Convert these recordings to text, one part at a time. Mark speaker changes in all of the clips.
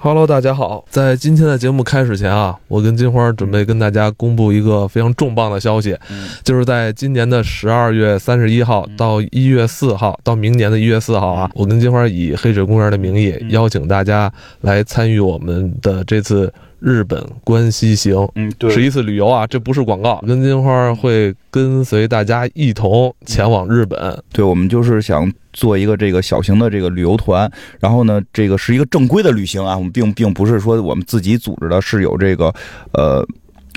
Speaker 1: Hello，大家好。在今天的节目开始前啊，我跟金花准备跟大家公布一个非常重磅的消息，就是在今年的十二月三十一号到一月四号，到明年的一月四号啊，我跟金花以黑水公园的名义邀请大家来参与我们的这次日本关西行，
Speaker 2: 嗯，对，
Speaker 1: 是一次旅游啊，这不是广告。跟金花会跟随大家一同前往日本，
Speaker 2: 对，我们就是想。做一个这个小型的这个旅游团，然后呢，这个是一个正规的旅行啊，我们并并不是说我们自己组织的，是有这个呃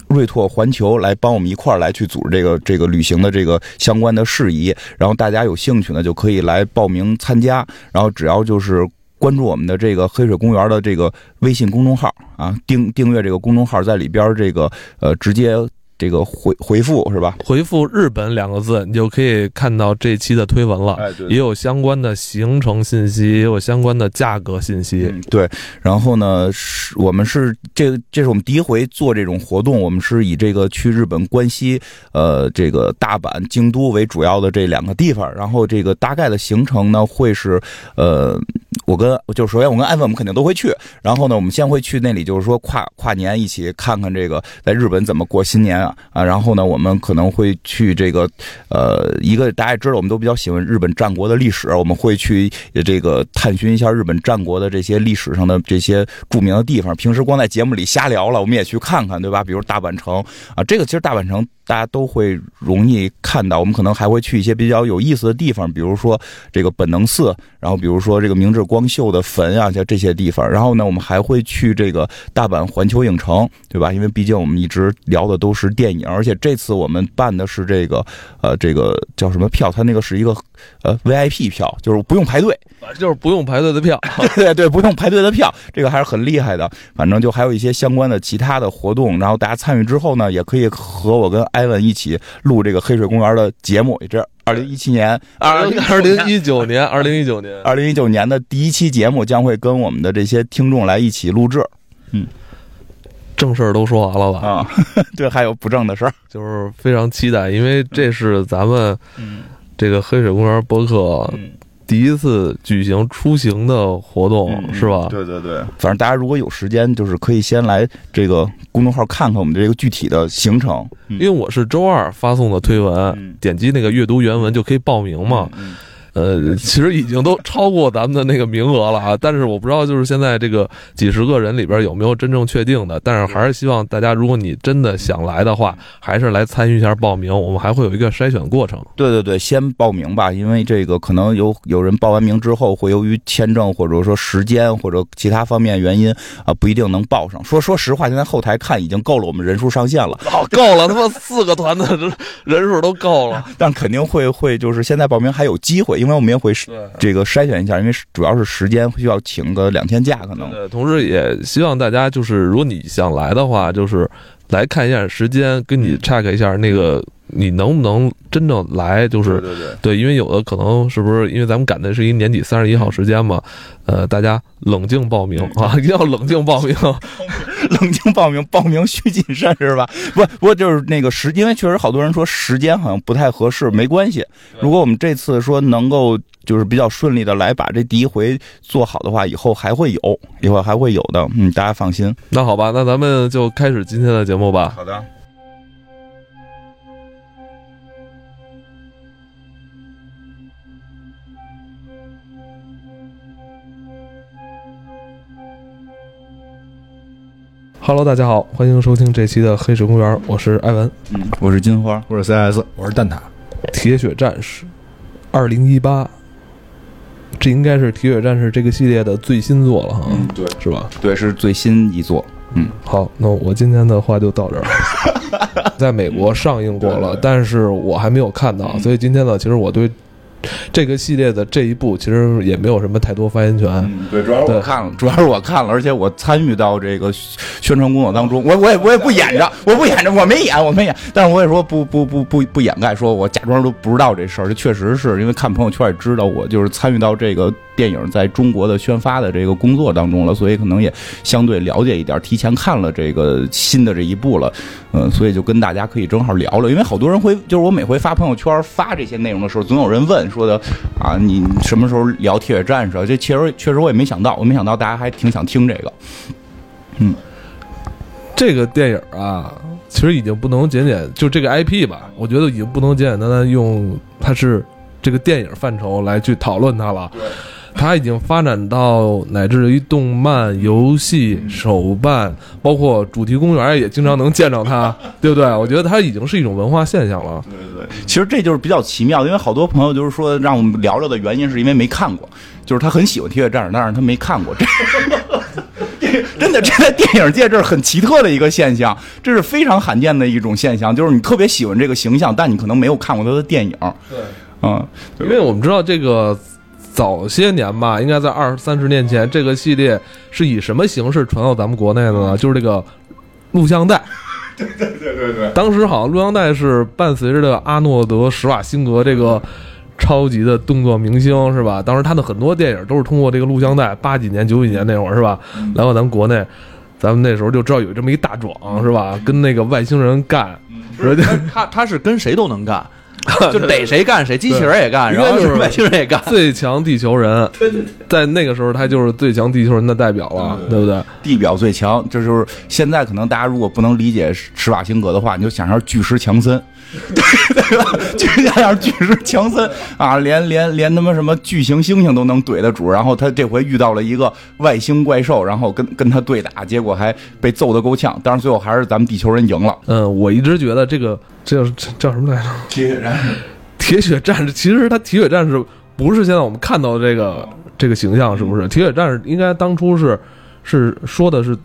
Speaker 2: 瑞拓环球来帮我们一块儿来去组织这个这个旅行的这个相关的事宜，然后大家有兴趣呢就可以来报名参加，然后只要就是关注我们的这个黑水公园的这个微信公众号啊，订订阅这个公众号，在里边这个呃直接。这个回回复是吧？
Speaker 1: 回复“日本”两个字，你就可以看到这期的推文了。
Speaker 2: 哎，对，
Speaker 1: 也有相关的行程信息，也有相关的价格信息。
Speaker 2: 对，然后呢，是我们是这这是我们第一回做这种活动，我们是以这个去日本关西，呃，这个大阪、京都为主要的这两个地方。然后这个大概的行程呢，会是呃，我跟就首先我跟艾文我们肯定都会去。然后呢，我们先会去那里，就是说跨跨年一起看看这个在日本怎么过新年啊。然后呢，我们可能会去这个，呃，一个大家也知道，我们都比较喜欢日本战国的历史，我们会去这个探寻一下日本战国的这些历史上的这些著名的地方。平时光在节目里瞎聊了，我们也去看看，对吧？比如大阪城啊，这个其实大阪城。大家都会容易看到，我们可能还会去一些比较有意思的地方，比如说这个本能寺，然后比如说这个明治光秀的坟啊，像这些地方。然后呢，我们还会去这个大阪环球影城，对吧？因为毕竟我们一直聊的都是电影，而且这次我们办的是这个呃，这个叫什么票？它那个是一个呃 VIP 票，就是不用排队，
Speaker 1: 就是不用排队的票。
Speaker 2: 对对对，不用排队的票，这个还是很厉害的。反正就还有一些相关的其他的活动，然后大家参与之后呢，也可以和我跟艾。艾文一起录这个黑水公园的节目，也这二零一七年，
Speaker 1: 二二零一九年，二零一九年，
Speaker 2: 二零一九年的第一期节目将会跟我们的这些听众来一起录制。嗯，
Speaker 1: 正事儿都说完了吧？
Speaker 2: 啊，对，还有不正的事儿，
Speaker 1: 就是非常期待，因为这是咱们这个黑水公园播客。第一次举行出行的活动是吧？
Speaker 2: 对对对，反正大家如果有时间，就是可以先来这个公众号看看我们这个具体的行程。
Speaker 1: 因为我是周二发送的推文，点击那个阅读原文就可以报名嘛。呃，其实已经都超过咱们的那个名额了啊，但是我不知道就是现在这个几十个人里边有没有真正确定的，但是还是希望大家，如果你真的想来的话，还是来参与一下报名，我们还会有一个筛选过程。
Speaker 2: 对对对，先报名吧，因为这个可能有有人报完名之后，会由于签证或者说时间或者其他方面原因啊，不一定能报上。说说实话，现在后台看已经够了我们人数上限了，
Speaker 1: 够了，他妈四个团的人数都够了，
Speaker 2: 但肯定会会就是现在报名还有机会。因为我们也会这个筛选一下，因为主要是时间需要请个两天假，可能。
Speaker 1: 对，同时也希望大家就是，如果你想来的话，就是来看一下时间，跟你 check 一下那个你能不能真正来，就是
Speaker 2: 对
Speaker 1: 因为有的可能是不是因为咱们赶的是一年底三十一号时间嘛，呃，大家冷静报名啊，一定要冷静报名。
Speaker 2: 冷静报名，报名需谨慎，是吧？不，不过就是那个时，因为确实好多人说时间好像不太合适，没关系。如果我们这次说能够就是比较顺利的来把这第一回做好的话，以后还会有，以后还会有的，嗯，大家放心。
Speaker 1: 那好吧，那咱们就开始今天的节目吧。
Speaker 2: 好的。
Speaker 1: Hello，大家好，欢迎收听这期的黑水公园，我是艾文，
Speaker 2: 嗯，我是金花，
Speaker 3: 我是 CS，我是蛋挞，
Speaker 1: 铁血战士，二零一八，这应该是铁血战士这个系列的最新作了哈，
Speaker 2: 嗯，对，
Speaker 1: 是吧？
Speaker 2: 对，是最新一作，嗯，
Speaker 1: 好，那我今天的话就到这儿，在美国上映过了，但是我还没有看到，所以今天呢，其实我对。这个系列的这一部其实也没有什么太多发言权。
Speaker 2: 对，主要是我看了，主要是我看了，而且我参与到这个宣传工作当中。我我也我也不演着，我不演着，我没演，我没演。但是我也说不不不不不掩盖，说我假装都不知道这事儿。这确实是因为看朋友圈也知道，我就是参与到这个电影在中国的宣发的这个工作当中了，所以可能也相对了解一点，提前看了这个新的这一部了，嗯，所以就跟大家可以正好聊聊，因为好多人会，就是我每回发朋友圈发这些内容的时候，总有人问说的啊，你什么时候聊铁血战士？这确实确实我也没想到，我没想到大家还挺想听这个，嗯，
Speaker 1: 这个电影啊。其实已经不能简简就这个 IP 吧，我觉得已经不能简简单单用它是这个电影范畴来去讨论它了。它已经发展到乃至于动漫、游戏、手办，包括主题公园也经常能见着它，对不对？我觉得它已经是一种文化现象了。
Speaker 2: 对对对，其实这就是比较奇妙，因为好多朋友就是说让我们聊聊的原因，是因为没看过，就是他很喜欢《铁血战士》，但是他没看过 这。真的，这在电影界这是很奇特的一个现象，这是非常罕见的一种现象，就是你特别喜欢这个形象，但你可能没有看过他的电影。
Speaker 1: 对，嗯，因为我们知道这个早些年吧，应该在二三十年前，这个系列是以什么形式传到咱们国内的呢？就是这个录像带。
Speaker 2: 对对对对对。
Speaker 1: 当时好像录像带是伴随着阿诺德·施瓦辛格这个。超级的动作明星是吧？当时他的很多电影都是通过这个录像带，八几年、九几年那会儿是吧？来到咱们国内，咱们那时候就知道有这么一大壮是吧？跟那个外星人干，
Speaker 3: 他他是跟谁都能干，就逮谁干谁，机器人也干，然后
Speaker 1: 就是
Speaker 3: 外星人也干，
Speaker 1: 最强地球人。在那个时候，他就是最强地球人的代表了，对不对？
Speaker 2: 地表最强，这就是现在可能大家如果不能理解施瓦辛格的话，你就想象巨石强森。对对吧？就像巨石强森啊，连连连他妈什么巨型猩猩都能怼得住，然后他这回遇到了一个外星怪兽，然后跟跟他对打，结果还被揍得够呛。当然最后还是咱们地球人赢了。
Speaker 1: 嗯，我一直觉得这个这叫什么来着？
Speaker 2: 铁血战士。
Speaker 1: 铁血战士，其实他铁血战士不是现在我们看到的这个这个形象，是不是？铁血战士应该当初是是说的是。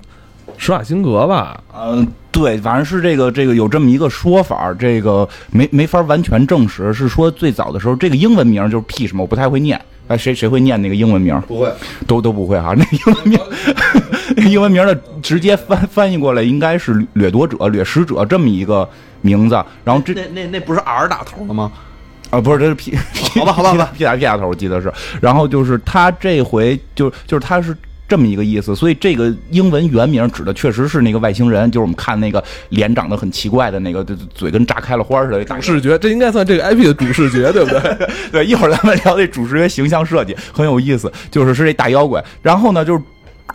Speaker 1: 施瓦辛格吧，
Speaker 2: 嗯，对，反正是这个这个有这么一个说法，这个没没法完全证实，是说最早的时候这个英文名就是 P 什么，我不太会念，哎，谁谁会念那个英文名？
Speaker 3: 不会，
Speaker 2: 都都不会哈，那英文名，英文名的直接翻翻译过来应该是掠夺者、掠食者这么一个名字，然后这
Speaker 3: 那那那不是 R 打头的吗？
Speaker 2: 啊，不是，这是 P，
Speaker 3: 好吧，好吧，好吧
Speaker 2: ，P 打 P 打头，我记得是，然后就是他这回就就是他是。这么一个意思，所以这个英文原名指的确实是那个外星人，就是我们看那个脸长得很奇怪的那个，嘴跟炸开了花似的
Speaker 1: 主视觉。这应该算这个 IP 的主视觉，对不对？
Speaker 2: 对，一会儿咱们聊这主视觉形象设计很有意思，就是是这大妖怪。然后呢，就是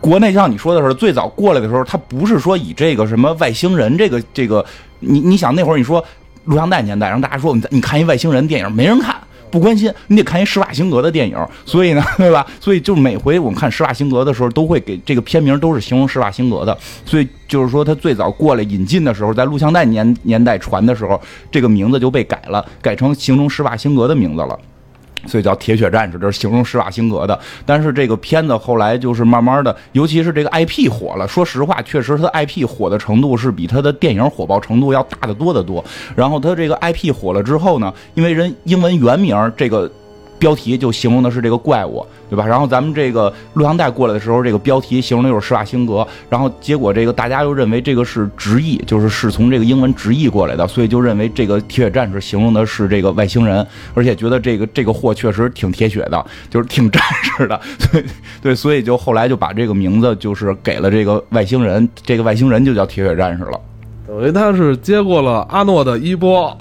Speaker 2: 国内像你说的时候，最早过来的时候，他不是说以这个什么外星人这个这个，你你想那会儿你说录像带年代，让大家说你你看一外星人电影，没人看。不关心，你得看一施瓦辛格的电影，所以呢，对吧？所以就每回我们看施瓦辛格的时候，都会给这个片名都是形容施瓦辛格的。所以就是说，他最早过来引进的时候，在录像带年年代传的时候，这个名字就被改了，改成形容施瓦辛格的名字了。所以叫铁血战士，这是形容施瓦辛格的。但是这个片子后来就是慢慢的，尤其是这个 IP 火了。说实话，确实它 IP 火的程度是比他的电影火爆程度要大得多得多。然后他这个 IP 火了之后呢，因为人英文原名这个。标题就形容的是这个怪物，对吧？然后咱们这个录像带过来的时候，这个标题形容的就是施瓦辛格。然后结果这个大家又认为这个是直译，就是是从这个英文直译过来的，所以就认为这个铁血战士形容的是这个外星人，而且觉得这个这个货确实挺铁血的，就是挺战士的。对对，所以就后来就把这个名字就是给了这个外星人，这个外星人就叫铁血战士了。
Speaker 1: 等于他是接过了阿诺的衣钵。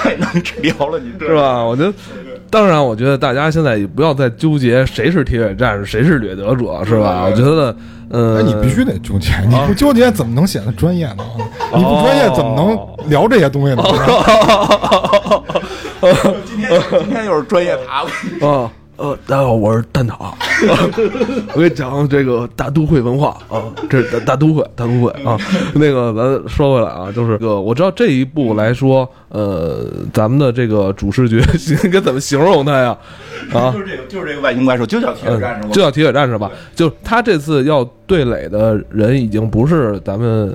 Speaker 2: 我太能聊了，你
Speaker 1: 是吧？我觉得，当然，我觉得大家现在也不要再纠结谁是铁血战士，谁是掠夺者，是吧？我觉得，呃，
Speaker 4: 你必须得纠结，你不纠结怎么能显得专业呢？你不专业怎么能聊这些东西呢？
Speaker 2: 今天今天又是专业爬了
Speaker 1: 啊。呃，大家好，我是蛋挞。我给你讲这个大都会文化啊，这是大大都会，大都会啊。那个，咱说回来啊，就是个我知道这一步来说，呃，咱们的这个主视觉 应该怎么形容它呀？
Speaker 2: 啊，就是这个，就是这个外星怪兽，就叫铁血战士，
Speaker 1: 就叫铁血战士吧。就他这次要对垒的人已经不是咱们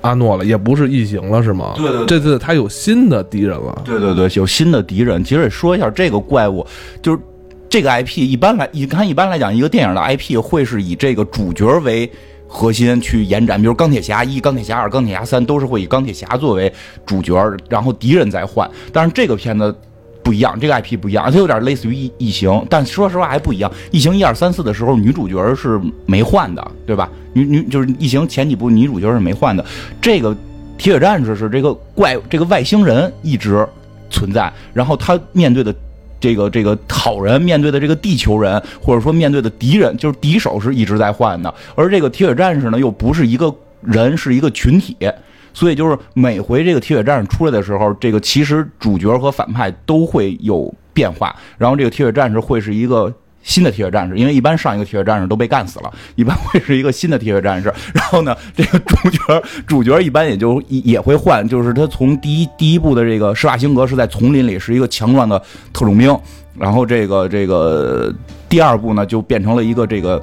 Speaker 1: 阿诺了，也不是异形了，是吗？
Speaker 2: 对对，
Speaker 1: 这次他有新的敌人了。
Speaker 2: 对对对，有新的敌人。其实也说一下这个怪物，就是。这个 IP 一般来，你看一般来讲，一个电影的 IP 会是以这个主角为核心去延展，比如钢铁侠一、钢铁侠二、钢铁侠三都是会以钢铁侠作为主角，然后敌人再换。但是这个片子不一样，这个 IP 不一样，它有点类似于异异形，但说实话还不一样。异形一二三四的时候，女主角是没换的，对吧？女女就是异形前几部女主角是没换的，这个铁血战士是这个怪这个外星人一直存在，然后他面对的。这个这个好人面对的这个地球人，或者说面对的敌人，就是敌手是一直在换的。而这个铁血战士呢，又不是一个人，是一个群体，所以就是每回这个铁血战士出来的时候，这个其实主角和反派都会有变化。然后这个铁血战士会是一个新的铁血战士，因为一般上一个铁血战士都被干死了，一般会是一个新的铁血战士。然后呢，这个主角主角一般也就也会换，就是他从第一第一部的这个施瓦辛格是在丛林里是一个强壮的特种兵，然后这个这个第二部呢就变成了一个这个。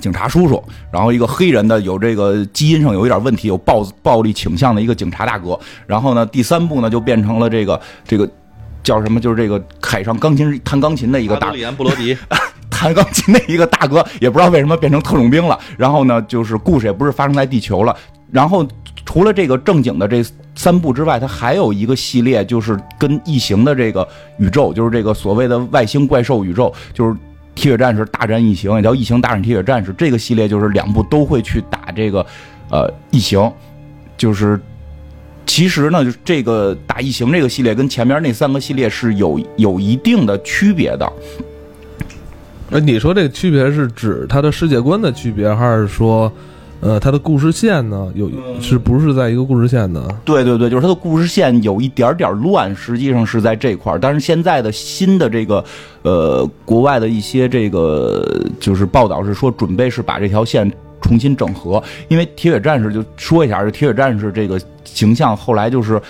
Speaker 2: 警察叔叔，然后一个黑人的有这个基因上有一点问题，有暴暴力倾向的一个警察大哥。然后呢，第三部呢就变成了这个这个叫什么？就是这个海上钢琴弹钢琴的一个大
Speaker 3: 里安布罗迪，
Speaker 2: 弹钢琴的一个大哥，也不知道为什么变成特种兵了。然后呢，就是故事也不是发生在地球了。然后除了这个正经的这三部之外，它还有一个系列，就是跟异形的这个宇宙，就是这个所谓的外星怪兽宇宙，就是。铁血战士大战异形，也叫异形大战铁血战士。这个系列就是两部都会去打这个，呃，异形。就是其实呢，就是这个打异形这个系列跟前面那三个系列是有有一定的区别的。
Speaker 1: 那你说这个区别是指它的世界观的区别，还是说？呃，它的故事线呢，有是不是在一个故事线呢？
Speaker 2: 对对对，就是它的故事线有一点点乱，实际上是在这块儿。但是现在的新的这个，呃，国外的一些这个就是报道是说，准备是把这条线重新整合。因为铁血战士就说一下，这铁血战士这个形象后来就是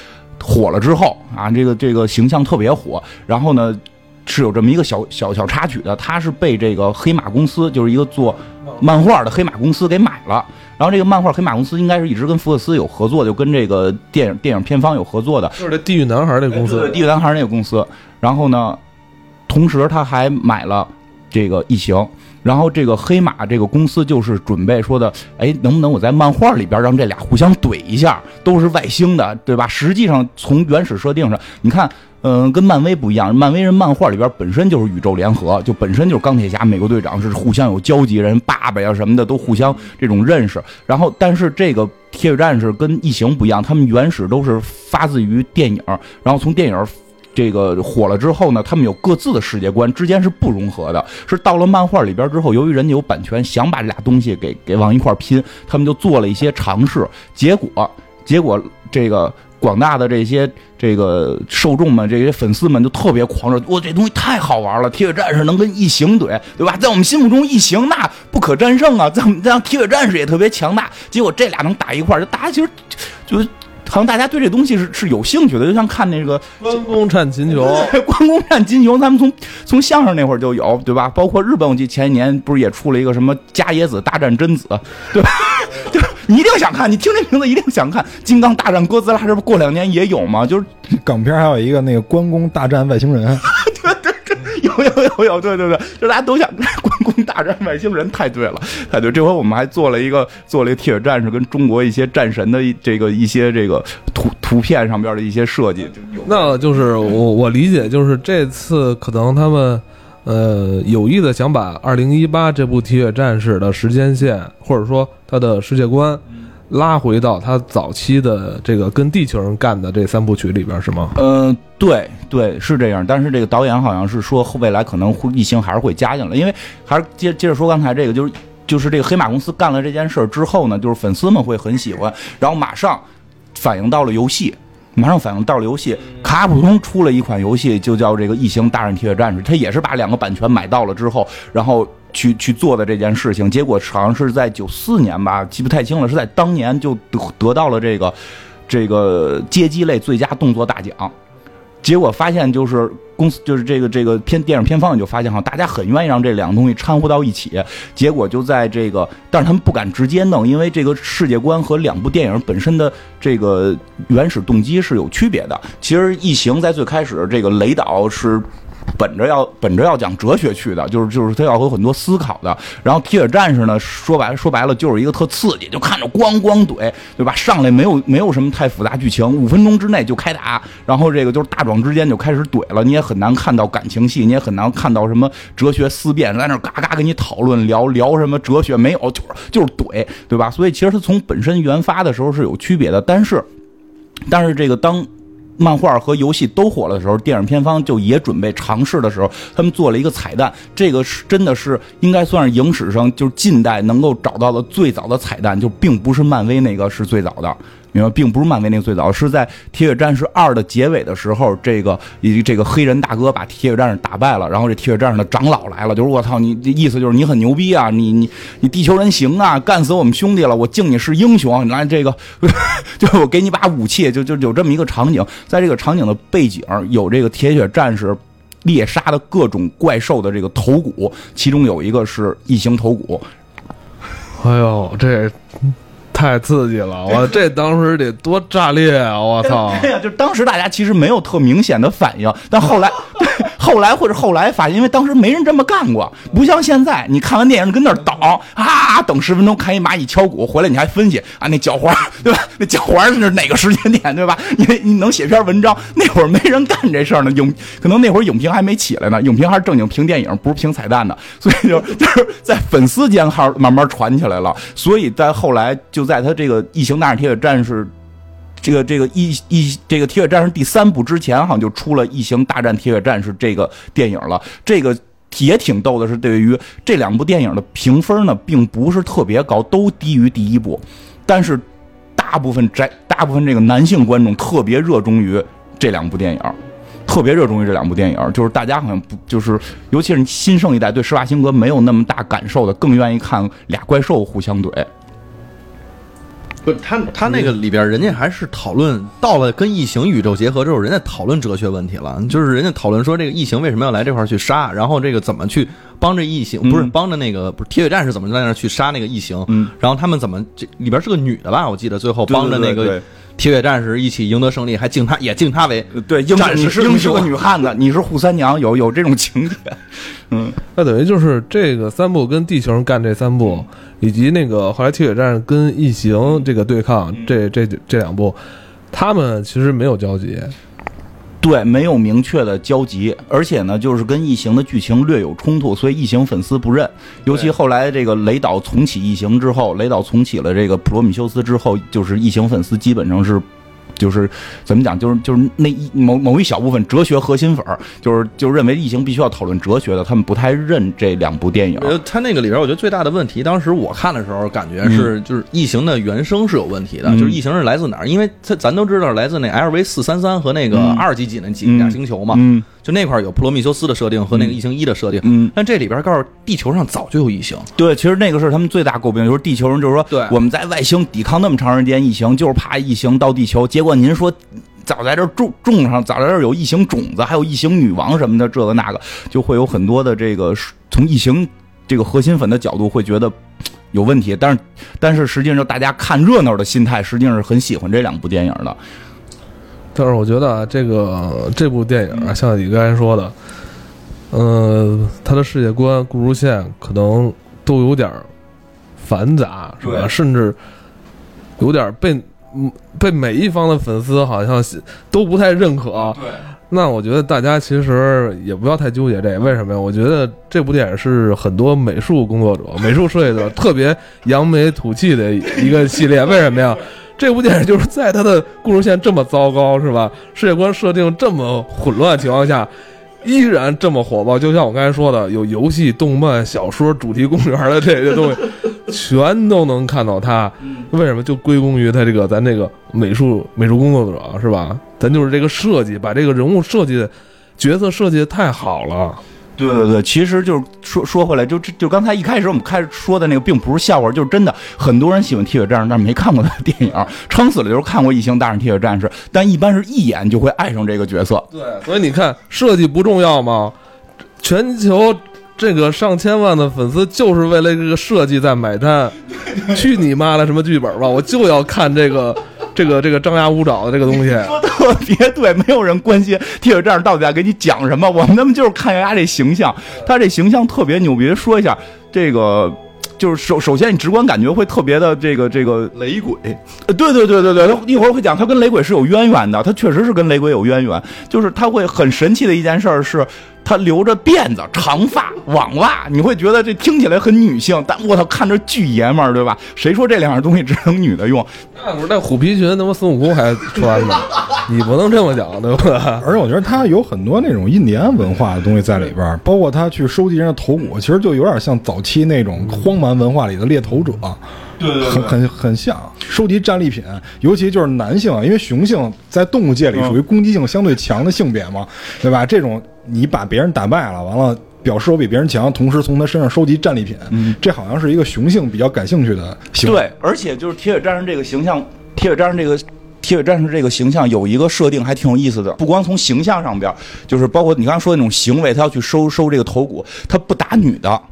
Speaker 2: 火了之后啊，这个这个形象特别火，然后呢。是有这么一个小小小插曲的，他是被这个黑马公司，就是一个做漫画的黑马公司给买了。然后这个漫画黑马公司应该是一直跟福克斯有合作，就跟这个电影电影片方有合作的，
Speaker 1: 就是这地狱男孩那公司，
Speaker 2: 地狱男孩那个公司。然后呢，同时他还买了这个异形。然后这个黑马这个公司就是准备说的，哎，能不能我在漫画里边让这俩互相怼一下，都是外星的，对吧？实际上从原始设定上，你看。嗯，跟漫威不一样，漫威人漫画里边本身就是宇宙联合，就本身就是钢铁侠、美国队长是互相有交集，人爸爸呀什么的都互相这种认识。然后，但是这个铁血战士跟异形不一样，他们原始都是发自于电影，然后从电影这个火了之后呢，他们有各自的世界观，之间是不融合的。是到了漫画里边之后，由于人家有版权，想把这俩东西给给往一块拼，他们就做了一些尝试，结果结果这个。广大的这些这个受众们，这些粉丝们就特别狂热，哇，这东西太好玩了！铁血战士能跟异形怼，对吧？在我们心目中，异形那不可战胜啊！在我们这样，铁血战士也特别强大。结果这俩能打一块，就大家其实就好像大家对这东西是是有兴趣的，就像看那个
Speaker 1: 关公战秦琼，
Speaker 2: 关公战秦琼，咱们从从相声那会儿就有，对吧？包括日本，我记得前几年不是也出了一个什么加野子大战贞子，对吧？就。你一定想看，你听这名字一定想看《金刚大战哥斯拉》，这不过两年也有吗？就是
Speaker 4: 港片还有一个那个关公大战外星人，
Speaker 2: 有有有有，对对对，就大家都想看关公大战外星人，太对了，太对。这回我们还做了一个做了一个铁血战士跟中国一些战神的这个一些这个图图片上边的一些设计，
Speaker 1: 那就是我我理解就是这次可能他们。呃，有意的想把二零一八这部《铁血战士》的时间线，或者说它的世界观，拉回到他早期的这个跟地球人干的这三部曲里边，是吗？
Speaker 2: 嗯，对对，是这样。但是这个导演好像是说，未来可能会异形还是会加进来，因为还是接接着说刚才这个，就是就是这个黑马公司干了这件事之后呢，就是粉丝们会很喜欢，然后马上反映到了游戏。马上反应到了游戏，卡普通出了一款游戏，就叫这个《异形大战铁血战士》，他也是把两个版权买到了之后，然后去去做的这件事情。结果好像是在九四年吧，记不太清了，是在当年就得得到了这个这个街机类最佳动作大奖。结果发现就是公司就是这个这个片电影片方就发现哈，大家很愿意让这两个东西掺和到一起。结果就在这个，但是他们不敢直接弄，因为这个世界观和两部电影本身的这个原始动机是有区别的。其实《异形》在最开始这个雷导是本着要本着要讲哲学去的，就是就是他要有很多思考的。然后铁血战士呢，说白了说白了就是一个特刺激，就看着咣咣怼，对吧？上来没有没有什么太复杂剧情，五分钟之内就开打，然后这个就是大壮之间就开始怼了，你也很难看到感情戏，你也很难看到什么哲学思辨，在那嘎嘎跟你讨论聊聊什么哲学没有，就是就是怼，对吧？所以其实它从本身原发的时候是有区别的，但是但是这个当。漫画和游戏都火了的时候，电影片方就也准备尝试的时候，他们做了一个彩蛋。这个是真的是应该算是影史上就是近代能够找到的最早的彩蛋，就并不是漫威那个是最早的。明白，并不是漫威那个最早，是在《铁血战士二》的结尾的时候，这个以这个黑人大哥把铁血战士打败了，然后这铁血战士的长老来了，就是我操你，意思就是你很牛逼啊，你你你地球人行啊，干死我们兄弟了，我敬你是英雄，你来这个 就是我给你把武器，就就有这么一个场景，在这个场景的背景有这个铁血战士猎杀的各种怪兽的这个头骨，其中有一个是异形头骨。
Speaker 1: 哎呦，这。太刺激了！我这当时得多炸裂啊！我操！
Speaker 2: 对呀，就当时大家其实没有特明显的反应，但后来，后来或者后来发现，因为当时没人这么干过，不像现在，你看完电影跟那儿等啊，等十分钟看一蚂蚁敲鼓，回来你还分析啊，那脚环对吧？那脚环是哪个时间点对吧？你你能写篇文章？那会儿没人干这事儿呢，影可能那会儿影评还没起来呢，影评还是正经评电影，不是评彩蛋的，所以就就是在粉丝间还慢慢传起来了，所以在后来就在。他这个《异形大战铁血战士》这个这个异异这个铁血战士第三部之前，好像就出了《异形大战铁血战士》这个电影了。这个也挺逗的，是对于这两部电影的评分呢，并不是特别高，都低于第一部。但是大部分宅大部分这个男性观众特别热衷于这两部电影，特别热衷于这两部电影。就是大家好像不就是，尤其是新生一代对施瓦辛格没有那么大感受的，更愿意看俩怪兽互相怼。
Speaker 3: 不，他他那个里边，人家还是讨论到了跟异形宇宙结合之后，人家讨论哲学问题了。就是人家讨论说，这个异形为什么要来这块去杀，然后这个怎么去帮着异形，不是帮着那个不是铁血战士怎么在那去杀那个异形？嗯，然后他们怎么这里边是个女的吧？我记得最后帮着那个铁血战士一起赢得胜利，还敬他也敬他为
Speaker 2: 对，
Speaker 3: 战
Speaker 2: 士是个女汉子，你是扈三娘，有有这种情节。嗯，
Speaker 1: 那等于就是这个三部跟地球人干这三部。以及那个后来铁血战士跟异形这个对抗，这这这两部，他们其实没有交集，
Speaker 2: 对，没有明确的交集，而且呢，就是跟异形的剧情略有冲突，所以异形粉丝不认。尤其后来这个雷导重启异形之后，雷导重启了这个普罗米修斯之后，就是异形粉丝基本上是。就是怎么讲，就是就是那一某某一小部分哲学核心粉儿，就是就认为异形必须要讨论哲学的，他们不太认这两部电影。
Speaker 3: 他那个里边，我觉得最大的问题，当时我看的时候感觉是，就是异形的原声是有问题的，就是异形是来自哪儿？因为他咱都知道来自那 L V 四三三和那个二级几那几俩星球嘛。就那块有普罗米修斯的设定和那个异形一的设定，嗯，但这里边告诉地球上早就有异形。
Speaker 2: 对，其实那个是他们最大诟病，就是地球人就是说，
Speaker 3: 对，
Speaker 2: 我们在外星抵抗那么长时间异形，就是怕异形到地球。结果您说，早在这种种上，早在这有异形种子，还有异形女王什么的，这个那个，就会有很多的这个从异形这个核心粉的角度会觉得有问题。但是，但是实际上大家看热闹的心态，实际上是很喜欢这两部电影的。
Speaker 1: 但是我觉得啊，这个这部电影啊，像你刚才说的，嗯，它的世界观、故事线可能都有点繁杂，是吧？甚至有点被被每一方的粉丝好像都不太认可。
Speaker 3: 对。
Speaker 1: 那我觉得大家其实也不要太纠结这，为什么呀？我觉得这部电影是很多美术工作者、美术设计者特别扬眉吐气的一个系列。为什么呀？这部电影就是在它的故事线这么糟糕，是吧？世界观设定这么混乱情况下，依然这么火爆。就像我刚才说的，有游戏、动漫、小说、主题公园的这些东西，全都能看到它。为什么？就归功于他这个咱这个美术美术工作者，是吧？咱就是这个设计，把这个人物设计、角色设计的太好了。
Speaker 2: 对对对，其实就是说说回来，就就刚才一开始我们开始说的那个，并不是笑话，就是真的。很多人喜欢铁血战士，但是没看过他的电影，撑死了就是看过《异形大战铁血战士》，但一般是一眼就会爱上这个角色。
Speaker 1: 对，所以你看，设计不重要吗？全球这个上千万的粉丝就是为了这个设计在买单。去你妈的什么剧本吧！我就要看这个这个这个张牙舞爪的这个东西，
Speaker 2: 说特别对，没有人关心铁血战士到底在给你讲什么，我们他妈就是看人家这形象，他这形象特别牛逼。说一下这个。就是首首先，你直观感觉会特别的这个这个
Speaker 3: 雷鬼，
Speaker 2: 呃，对对对对对，他一会儿会讲，他跟雷鬼是有渊源的，他确实是跟雷鬼有渊源。就是他会很神奇的一件事儿是，他留着辫子、长发、网袜，你会觉得这听起来很女性，但我操，看着巨爷们儿，对吧？谁说这两样东西只能女的用？
Speaker 1: 那不是那虎皮裙，他妈孙悟空还穿呢，你不能这么讲，对吧？
Speaker 4: 而且我觉得他有很多那种印第安文化的东西在里边儿，包括他去收集人的头骨，其实就有点像早期那种荒蛮文化里的猎头者，
Speaker 2: 对对
Speaker 4: 很很很像收集战利品，尤其就是男性啊，因为雄性在动物界里属于攻击性相对强的性别嘛，对吧？这种你把别人打败了，完了表示我比别人强，同时从他身上收集战利品，这好像是一个雄性比较感兴趣的行为。
Speaker 2: 对，而且就是铁血战士这个形象，铁血战士这个。铁血战士这个形象有一个设定还挺有意思的，不光从形象上边，就是包括你刚才说的那种行为，他要去收收这个头骨，他不打女的，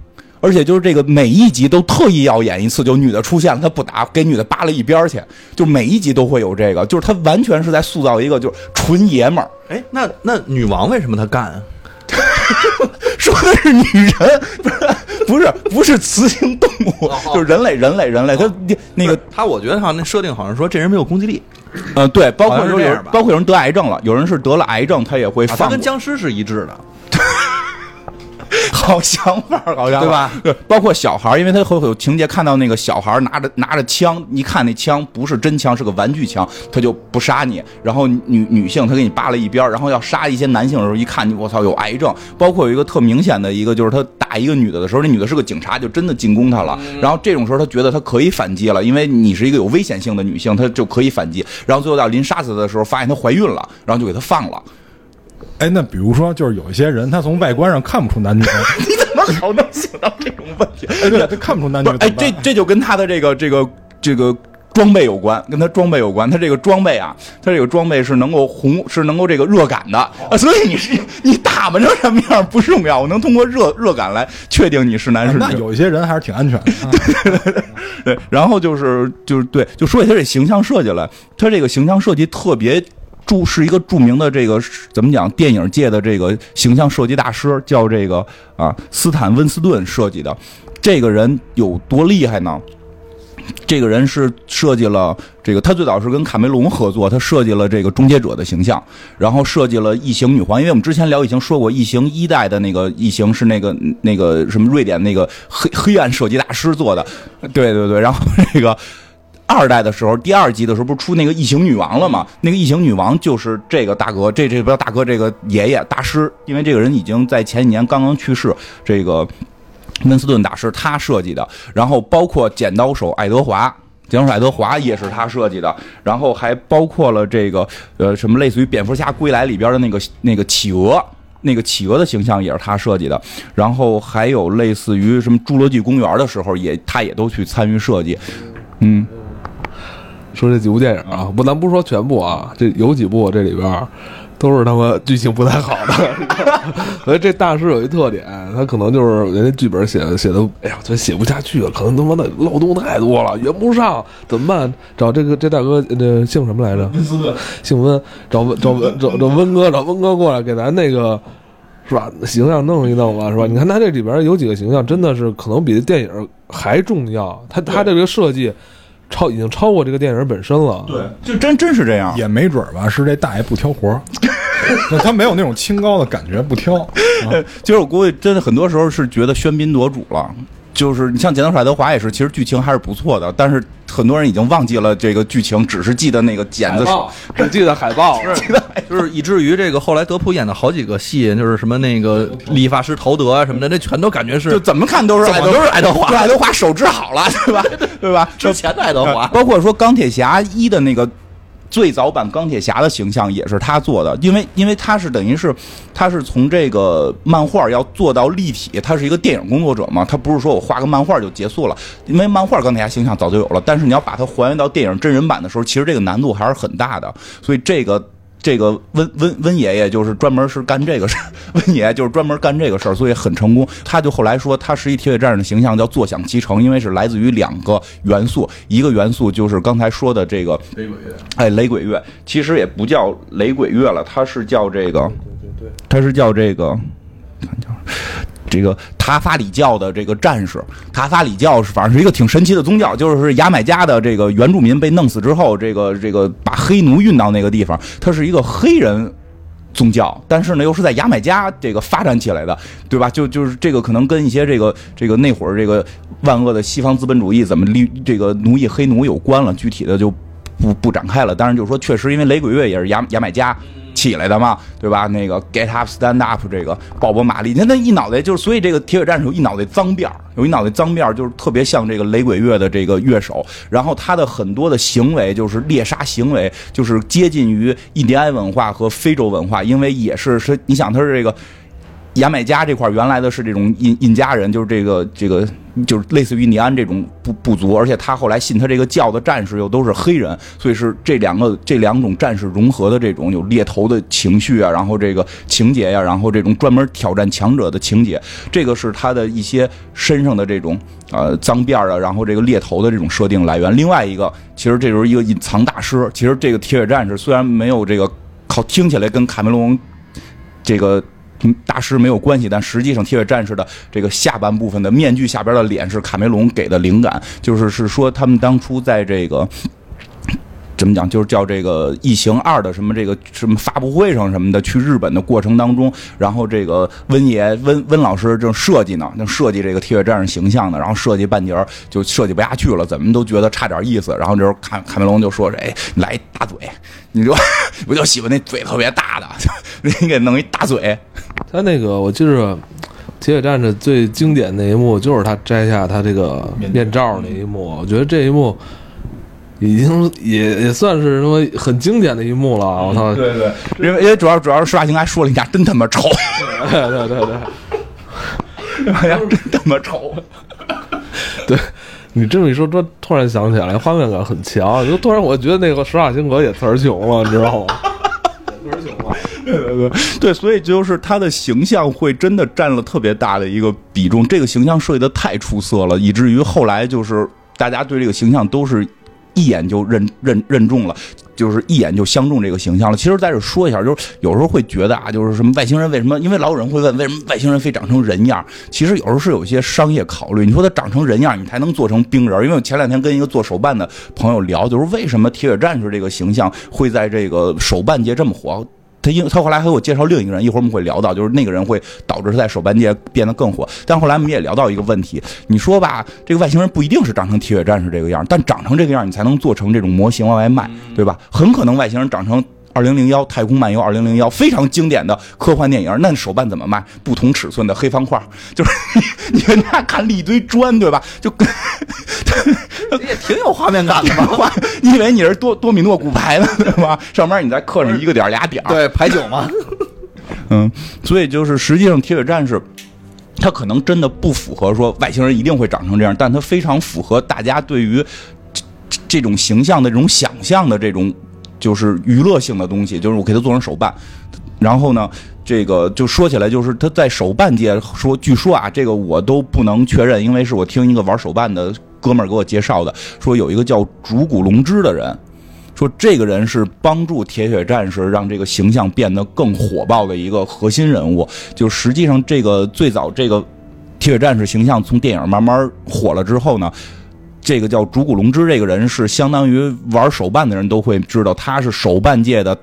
Speaker 2: 而且就是这个每一集都特意要演一次，就女的出现了，他不打，给女的扒了一边儿去，就每一集都会有这个，就是他完全是在塑造一个就是纯爷们儿。
Speaker 3: 哎，那那女王为什么她干啊？
Speaker 2: 说的是女人，不是不是不是雌性动物，就是人类人类人类，他那个
Speaker 3: 他我觉得哈，那设定好像说这人没有攻击力，
Speaker 2: 呃对，包括说有
Speaker 3: 人
Speaker 2: 包括有人得癌症了，有人是得了癌症，他也会
Speaker 3: 啊
Speaker 2: 他
Speaker 3: 跟僵尸是一致的，
Speaker 2: 好想法儿，好像
Speaker 3: 对吧？
Speaker 2: 对，包括小孩，因为他会有情节看到那个小孩拿着拿着枪，一看那枪不是真枪，是个玩具枪，他就不杀你。然后女女性他给你扒了一边儿，然后要杀一些男性的时候，一看你我操有癌症。包括有一个特明显的一个，就是他打一个女的的时候，那女的是个警察，就真的进攻他了。然后这种时候他觉得他可以反击了，因为你是一个有危险性的女性，他就可以反击。然后最后到临杀死他的时候，发现她怀孕了，然后就给他放了。
Speaker 4: 哎，那比如说，就是有一些人，他从外观上看不出男女，
Speaker 2: 你怎么好能想到这种问题？
Speaker 4: 哎，对，他看不出男女
Speaker 2: 哎，这这就跟他的这个这个这个装备有关，跟他装备有关。他这个装备啊，他这个装备是能够红，是能够这个热感的啊，所以你是你打扮成什么样不重要，我能通过热热感来确定你是男是女。
Speaker 4: 那有一些人还是挺安全的。啊
Speaker 2: 对，然后就是就是对，就说起他这形象设计来，他这个形象设计特别著，是一个著名的这个怎么讲电影界的这个形象设计大师，叫这个啊斯坦温斯顿设计的。这个人有多厉害呢？这个人是设计了这个，他最早是跟卡梅隆合作，他设计了这个终结者的形象，然后设计了异形女皇。因为我们之前聊异形说过，异形一代的那个异形是那个那个什么瑞典那个黑黑暗设计大师做的，对对对，然后这个。二代的时候，第二集的时候不是出那个异形女王了吗？那个异形女王就是这个大哥，这这不大哥，这个爷爷大师，因为这个人已经在前几年刚刚去世，这个温斯顿大师他设计的，然后包括剪刀手爱德华。剪刀手爱德华也是他设计的，然后还包括了这个呃什么类似于蝙蝠侠归来里边的那个那个企鹅，那个企鹅的形象也是他设计的，然后还有类似于什么侏罗纪公园的时候也他也都去参与设计，嗯，
Speaker 1: 说这几部电影啊，不，咱不说全部啊，这有几部这里边都是他妈剧情不太好的。所以这大师有一特点，他可能就是人家剧本写的写的，哎呀，这写不下去了，可能他妈的漏洞太多了，圆不上，怎么办？找这个这大哥，这姓什么来着？姓温，找温找温找找温哥，找温哥过来给咱那个。是吧？形象弄一弄吧，是吧？你看他这里边有几个形象，真的是可能比电影还重要。他他这个设计超已经超过这个电影本身了。
Speaker 2: 对，就真真是这样。
Speaker 4: 也没准儿吧，是这大爷不挑活儿，那他没有那种清高的感觉，不挑。
Speaker 2: 呃，其实我估计真的很多时候是觉得喧宾夺主了。就是你像《剪刀手爱德华》也是，其实剧情还是不错的，但是很多人已经忘记了这个剧情，只是记得那个剪子手。
Speaker 1: 只记得海报，
Speaker 3: 就是以至于这个后来德普演的好几个戏，就是什么那个理发师陶德啊什么的，那全都感觉是
Speaker 2: 就是怎么看都是
Speaker 3: 怎么
Speaker 2: 爱
Speaker 3: 都是爱德华
Speaker 2: 对爱德华手治好了，对吧？对吧？
Speaker 3: 之前的爱德华。
Speaker 2: 包括说钢铁侠一的那个最早版钢铁侠的形象也是他做的，因为因为他是等于是他是从这个漫画要做到立体，他是一个电影工作者嘛，他不是说我画个漫画就结束了，因为漫画钢铁侠形象早就有了，但是你要把它还原到电影真人版的时候，其实这个难度还是很大的，所以这个。这个温温温爷爷就是专门是干这个事儿，温爷爷就是专门干这个事儿，所以很成功。他就后来说，他是一铁血战士的形象叫坐享其成，因为是来自于两个元素，一个元素就是刚才说的这个
Speaker 3: 雷鬼乐，
Speaker 2: 哎，雷鬼乐其实也不叫雷鬼乐了，它是叫这个，对对对它是叫这个，这个塔法里教的这个战士。塔法里教是反正是一个挺神奇的宗教，就是牙买加的这个原住民被弄死之后，这个这个把黑奴运到那个地方，它是一个黑人。宗教，但是呢，又是在牙买加这个发展起来的，对吧？就就是这个可能跟一些这个这个那会儿这个万恶的西方资本主义怎么利这个奴役黑奴有关了，具体的就不不展开了。当然，就是说，确实因为雷鬼乐也是牙牙买加。起来的嘛，对吧？那个 Get Up Stand Up 这个鲍勃马利，你看他一脑袋就是，所以这个铁血战士有一脑袋脏辫有一脑袋脏辫就是特别像这个雷鬼乐的这个乐手。然后他的很多的行为就是猎杀行为，就是接近于印第安文化和非洲文化，因为也是是，你想他是这个。牙买加这块原来的是这种印印加人，就是这个这个就是类似于印第安这种部部族，而且他后来信他这个教的战士又都是黑人，所以是这两个这两种战士融合的这种有猎头的情绪啊，然后这个情节呀，然后这种专门挑战强者的情节，这个是他的一些身上的这种呃脏辫啊，然后这个猎头的这种设定来源。另外一个，其实这就是一个隐藏大师。其实这个铁血战士虽然没有这个靠听起来跟卡梅隆这个。大师没有关系，但实际上铁血战士的这个下半部分的面具下边的脸是卡梅隆给的灵感，就是是说他们当初在这个。怎么讲？就是叫这个《异形二》的什么这个什么发布会上什么的，去日本的过程当中，然后这个温爷温温老师正设计呢，正设计这个铁血战士形象呢，然后设计半截就设计不下去了，怎么都觉得差点意思。然后这时候卡卡梅隆就说：“哎，来大嘴，你就 我就喜欢那嘴特别大的，你给弄一大嘴。”
Speaker 1: 他那个我记着，铁血战士最经典那一幕就是他摘下他这个面罩那一幕，我觉得这一幕。已经 也也算是什么很经典的一幕了，我操！
Speaker 2: 对对，因为因为主要主要是施瓦辛格说了一下，真他妈丑！
Speaker 1: 对对对对，
Speaker 2: 哎呀，真他妈丑！
Speaker 1: 对你这么一说，突突然想起来，画面感很强。就突然我觉得那个施瓦辛格也词穷了，你知道吗？
Speaker 2: 对，所以就是他的形象会真的占了特别大的一个比重。这个形象设计的太出色了，以至于后来就是大家对这个形象都是。一眼就认认认中了，就是一眼就相中这个形象了。其实在这说一下，就是有时候会觉得啊，就是什么外星人为什么？因为老有人会问，为什么外星人非长成人样？其实有时候是有一些商业考虑。你说他长成人样，你才能做成冰人。因为我前两天跟一个做手办的朋友聊，就是为什么铁血战士这个形象会在这个手办界这么火？他因他后来还给我介绍另一个人，一会儿我们会聊到，就是那个人会导致他在手办界变得更火。但后来我们也聊到一个问题，你说吧，这个外星人不一定是长成铁血战士这个样，但长成这个样，你才能做成这种模型往外卖，对吧？很可能外星人长成。二零零幺太空漫游二零零幺非常经典的科幻电影，那手办怎么卖？不同尺寸的黑方块，就是你 跟家看了一堆砖，对吧？就跟
Speaker 3: 也挺有画面感的嘛。
Speaker 2: 你以为你是多多米诺骨牌呢，对吧？上面你再刻上一个点俩点
Speaker 3: 对，牌九嘛。
Speaker 2: 嗯，所以就是实际上铁血战士，它可能真的不符合说外星人一定会长成这样，但它非常符合大家对于这种形象的这种想象的这种。就是娱乐性的东西，就是我给他做成手办，然后呢，这个就说起来，就是他在手办界说，据说啊，这个我都不能确认，因为是我听一个玩手办的哥们儿给我介绍的，说有一个叫竹谷龙之的人，说这个人是帮助铁血战士让这个形象变得更火爆的一个核心人物。就实际上，这个最早这个铁血战士形象从电影慢慢火了之后呢。这个叫竹谷龙之这个人是相当于玩手办的人都会知道，他是手办界的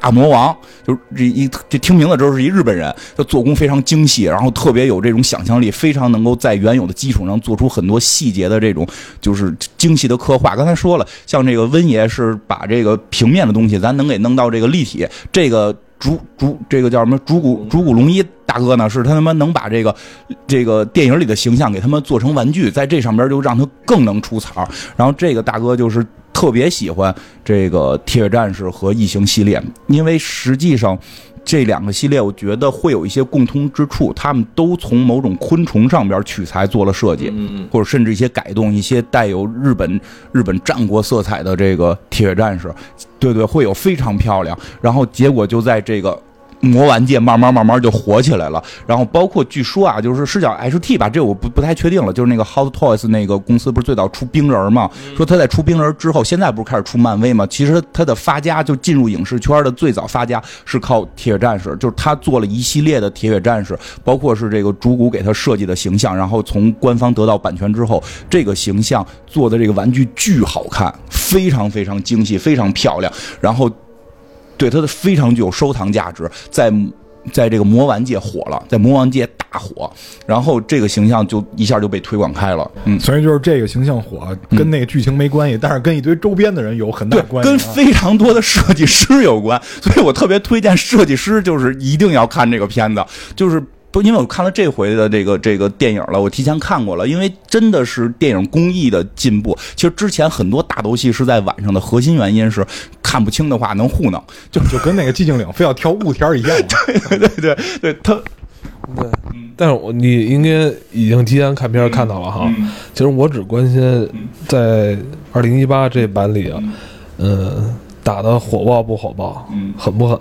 Speaker 2: 大魔王。就是这一这听名字之后是一日本人，他做工非常精细，然后特别有这种想象力，非常能够在原有的基础上做出很多细节的这种就是精细的刻画。刚才说了，像这个温爷是把这个平面的东西咱能给弄到这个立体，这个。主主这个叫什么？主骨主骨龙一大哥呢？是他他妈能把这个这个电影里的形象给他们做成玩具，在这上边就让他更能出彩。然后这个大哥就是特。特别喜欢这个铁血战士和异形系列，因为实际上。这两个系列，我觉得会有一些共通之处，他们都从某种昆虫上边取材做了设计，或者甚至一些改动，一些带有日本日本战国色彩的这个铁血战士，对对，会有非常漂亮。然后结果就在这个。魔玩界慢慢慢慢就火起来了，然后包括据说啊，就是是叫 H T 吧，这我不不太确定了。就是那个 Hot Toys 那个公司不是最早出冰人嘛？说他在出冰人之后，现在不是开始出漫威嘛？其实他的发家就进入影视圈的最早发家是靠铁血战士，就是他做了一系列的铁血战士，包括是这个主骨给他设计的形象，然后从官方得到版权之后，这个形象做的这个玩具巨好看，非常非常精细，非常漂亮，然后。对它的非常具有收藏价值，在在这个魔玩界火了，在魔玩界大火，然后这个形象就一下就被推广开了。嗯，
Speaker 4: 所以就是这个形象火，跟那个剧情没关系，但是跟一堆周边的人有很大关
Speaker 2: 系，跟非常多的设计师有关。所以我特别推荐设计师，就是一定要看这个片子，就是。不，因为我看了这回的这个这个电影了，我提前看过了。因为真的是电影工艺的进步。其实之前很多大斗戏是在晚上的，核心原因是看不清的话能糊弄，
Speaker 4: 就就跟那个寂静岭非要挑雾天一样。
Speaker 2: 对对对对，他
Speaker 1: 对。但是我你应该已经提前看片看到了哈。其实我只关心在二零一八这版里啊，嗯。打的火爆不火爆？嗯，狠不狠？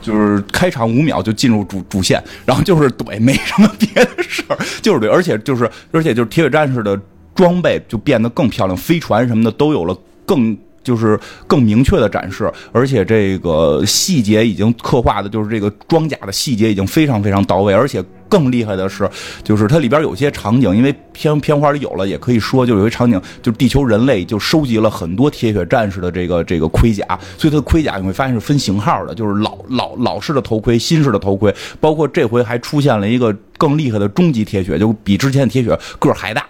Speaker 2: 就是开场五秒就进入主主线，然后就是怼，没什么别的事儿，就是怼。而且就是，而且就是铁血战士的装备就变得更漂亮，飞船什么的都有了更就是更明确的展示，而且这个细节已经刻画的，就是这个装甲的细节已经非常非常到位，而且。更厉害的是，就是它里边有些场景，因为片片花里有了，也可以说，就有些场景，就是地球人类就收集了很多铁血战士的这个这个盔甲，所以它的盔甲你会发现是分型号的，就是老老老式的头盔、新式的头盔，包括这回还出现了一个更厉害的终极铁血，就比之前的铁血个还大。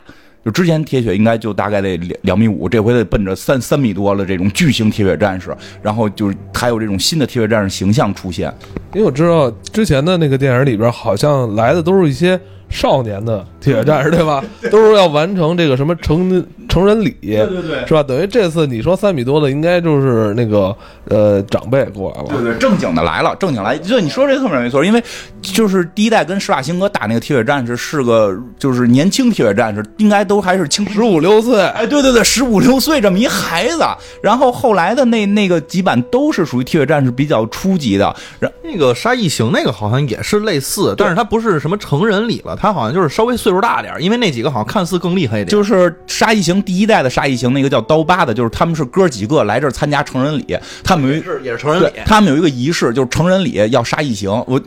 Speaker 2: 就之前铁血应该就大概得两两米五，这回得奔着三三米多了这种巨型铁血战士，然后就是还有这种新的铁血战士形象出现。
Speaker 1: 因为我知道之前的那个电影里边好像来的都是一些。少年的铁血战士，对吧？都是要完成这个什么成成人礼，
Speaker 2: 对对对，
Speaker 1: 是吧？等于这次你说三米多的，应该就是那个呃长辈过来了，
Speaker 2: 对对，正经的来了，正经来。就你说这特别没错，因为就是第一代跟施瓦辛格打那个铁血战士是个就是年轻铁血战士，应该都还是青
Speaker 1: 十五六岁，
Speaker 2: 哎，对对对，十五六岁这么一孩子。然后后来的那那个几版都是属于铁血战士比较初级的，然
Speaker 3: 那个杀异形那个好像也是类似，但是它不是什么成人礼了。他好像就是稍微岁数大点因为那几个好像看似更厉害一点。
Speaker 2: 就是杀异形第一代的杀异形，那个叫刀疤的，就是他们是哥几个来这儿参加成人礼，他们有一
Speaker 3: 是也是成人礼，
Speaker 2: 他们有一个仪式，就是成人礼要杀异形。我。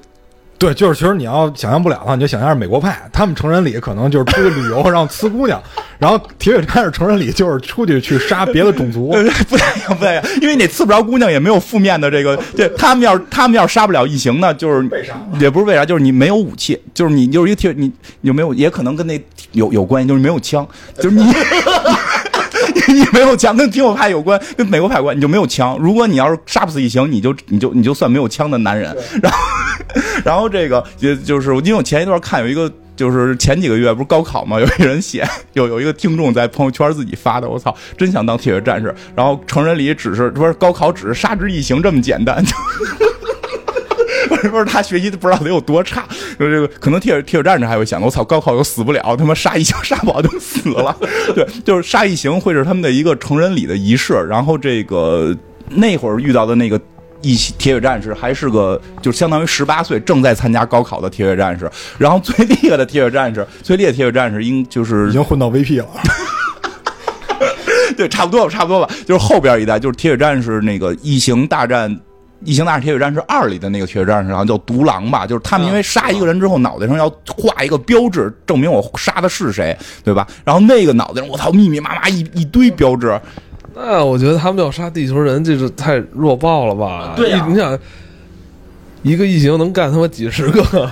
Speaker 4: 对，就是其实你要想象不了的话，你就想象是美国派，他们成人礼可能就是出去旅游，然后呲姑娘，然后铁血战士成人礼就是出去去杀别的种族，
Speaker 2: 不太一样，不太一样，因为你刺不着姑娘，也没有负面的这个，对他们要他们要杀不了异形呢，就是
Speaker 4: 为啥？
Speaker 2: 也不是为啥，就是你没有武器，就是你就是一个铁，你有没有？也可能跟那有有关系，就是没有枪，就是你。你没有枪，跟苹果派有关，跟美国派有关，你就没有枪。如果你要是杀不死异形，你就你就你就算没有枪的男人。然后，然后这个也就是，因为我前一段看有一个，就是前几个月不是高考嘛，有一人写，有有一个听众在朋友圈自己发的，我操，真想当铁血战士。然后成人礼只是不是高考只是杀只异形这么简单。不 是不是，他学习不知道得有多差。就这个，可能铁铁血战士还会想，我操，高考又死不了，他妈杀异形杀不好 就死了。对，就是杀异形会是他们的一个成人礼的仪式。然后这个那会儿遇到的那个一铁血战士，还是个就相当于十八岁正在参加高考的铁血战士。然后最厉害的铁血战士，最厉害铁血战士应 就是
Speaker 4: 已经混到 VP 了。
Speaker 2: 对，差不多吧，差不多吧。就是后边一代，就是铁血战士那个异形大战。异形大战铁血战士二里的那个铁血战士，好像叫独狼吧，就是他们因为杀一个人之后，脑袋上要画一个标志，证明我杀的是谁，对吧？然后那个脑袋上，我操，密密麻麻一一堆标志。
Speaker 1: 那我觉得他们要杀地球人，这是太弱爆了吧？
Speaker 2: 对
Speaker 1: 你想，一个异形能干他妈几十个。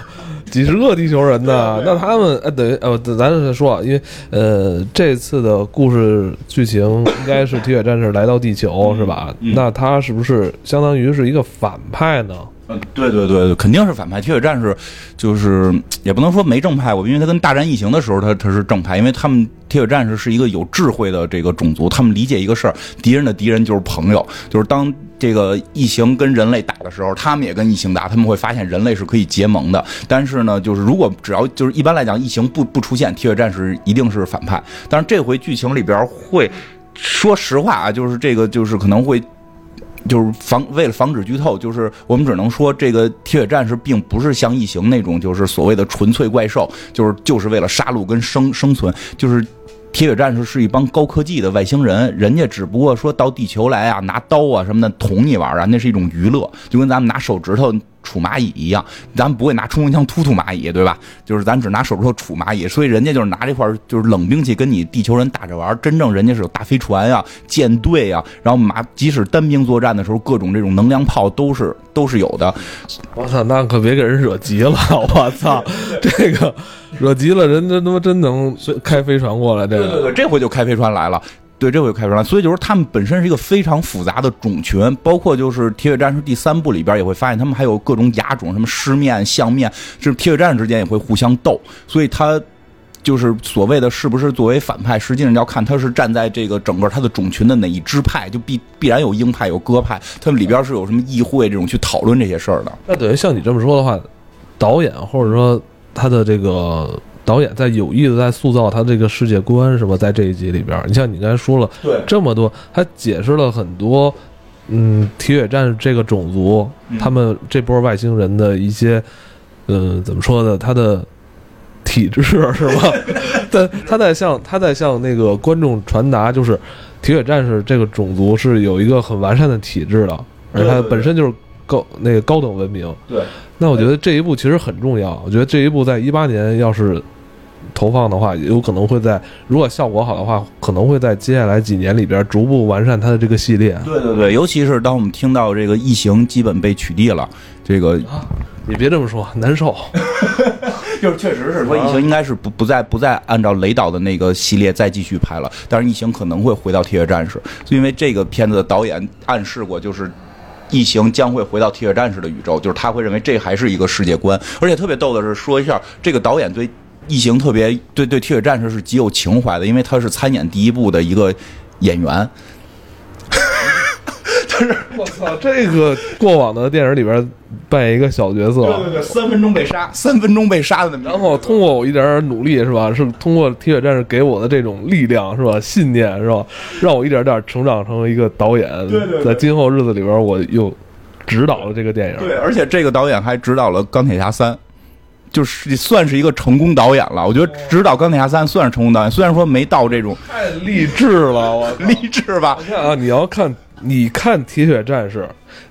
Speaker 1: 几十个地球人呢？那他们呃，等于呃，咱再说，因为呃，这次的故事剧情应该是铁血战士来到地球，是吧？那他是不是相当于是一个反派呢？
Speaker 2: 嗯，对对对，肯定是反派。铁血战士就是也不能说没正派过，因为他跟大战异形的时候，他他是正派，因为他们铁血战士是一个有智慧的这个种族，他们理解一个事儿，敌人的敌人就是朋友，就是当这个异形跟人类打的时候，他们也跟异形打，他们会发现人类是可以结盟的。但是呢，就是如果只要就是一般来讲，异形不不出现，铁血战士一定是反派。但是这回剧情里边会，说实话啊，就是这个就是可能会。就是防为了防止剧透，就是我们只能说，这个铁血战士并不是像异形那种，就是所谓的纯粹怪兽，就是就是为了杀戮跟生生存。就是铁血战士是一帮高科技的外星人，人家只不过说到地球来啊，拿刀啊什么的捅你玩啊，那是一种娱乐，就跟咱们拿手指头。杵蚂蚁一样，咱们不会拿冲锋枪突突蚂蚁，对吧？就是咱只拿手指头杵蚂蚁，所以人家就是拿这块就是冷兵器跟你地球人打着玩。真正人家是有大飞船呀、舰队呀，然后马即使单兵作战的时候，各种这种能量炮都是都是有的。
Speaker 1: 我操，那可别给人惹急了！我操，这个惹急了，人家他妈真能开飞船过来。这
Speaker 2: 对对对，这回就开飞船来了。对，这回开出来，所以就是他们本身是一个非常复杂的种群，包括就是《铁血战士》第三部里边也会发现，他们还有各种亚种，什么狮面、象面，就是铁血战士之间也会互相斗。所以他就是所谓的是不是作为反派，实际上要看他是站在这个整个他的种群的哪一支派，就必必然有鹰派有鸽派，他们里边是有什么议会这种去讨论这些事儿的。
Speaker 1: 那等于像你这么说的话，导演或者说他的这个。导演在有意的在塑造他这个世界观，是吧？在这一集里边，你像你刚才说了，
Speaker 2: 对
Speaker 1: 这么多，他解释了很多，嗯，铁血战士这个种族，他们这波外星人的一些，嗯，怎么说呢？他的体质是吧？但他在向他在向那个观众传达，就是铁血战士这个种族是有一个很完善的体质的，而他本身就是高那个高等文明。
Speaker 2: 对，
Speaker 1: 那我觉得这一步其实很重要。我觉得这一步在一八年要是。投放的话，有可能会在如果效果好的话，可能会在接下来几年里边逐步完善它的这个系列。
Speaker 2: 对对对，尤其是当我们听到这个异形基本被取缔了，这个
Speaker 1: 你别这么说，难受。
Speaker 2: 就是确实是说异形应该是不不再不再按照雷导的那个系列再继续拍了，但是异形可能会回到铁血战士，因为这个片子的导演暗示过，就是异形将会回到铁血战士的宇宙，就是他会认为这还是一个世界观。而且特别逗的是，说一下这个导演对。异形特别对对铁血战士是极有情怀的，因为他是参演第一部的一个演员。
Speaker 1: 他是我操，这个过往的电影里边扮演一个小角色，
Speaker 2: 对对对，三分钟被杀，三分钟被杀的那
Speaker 1: 然后通过我一点点努力是吧？是通过铁血战士给我的这种力量是吧？信念是吧？让我一点点成长成为一个导演。
Speaker 2: 对对，
Speaker 1: 在今后日子里边，我又指导了这个电影。
Speaker 2: 对，而且这个导演还指导了《钢铁侠三》。就是算是一个成功导演了，我觉得指导《钢铁侠三》算是成功导演，虽然说没到这种
Speaker 1: 太励志了，我
Speaker 2: 励志吧？
Speaker 1: 你看啊，你要看，你看《铁血战士》，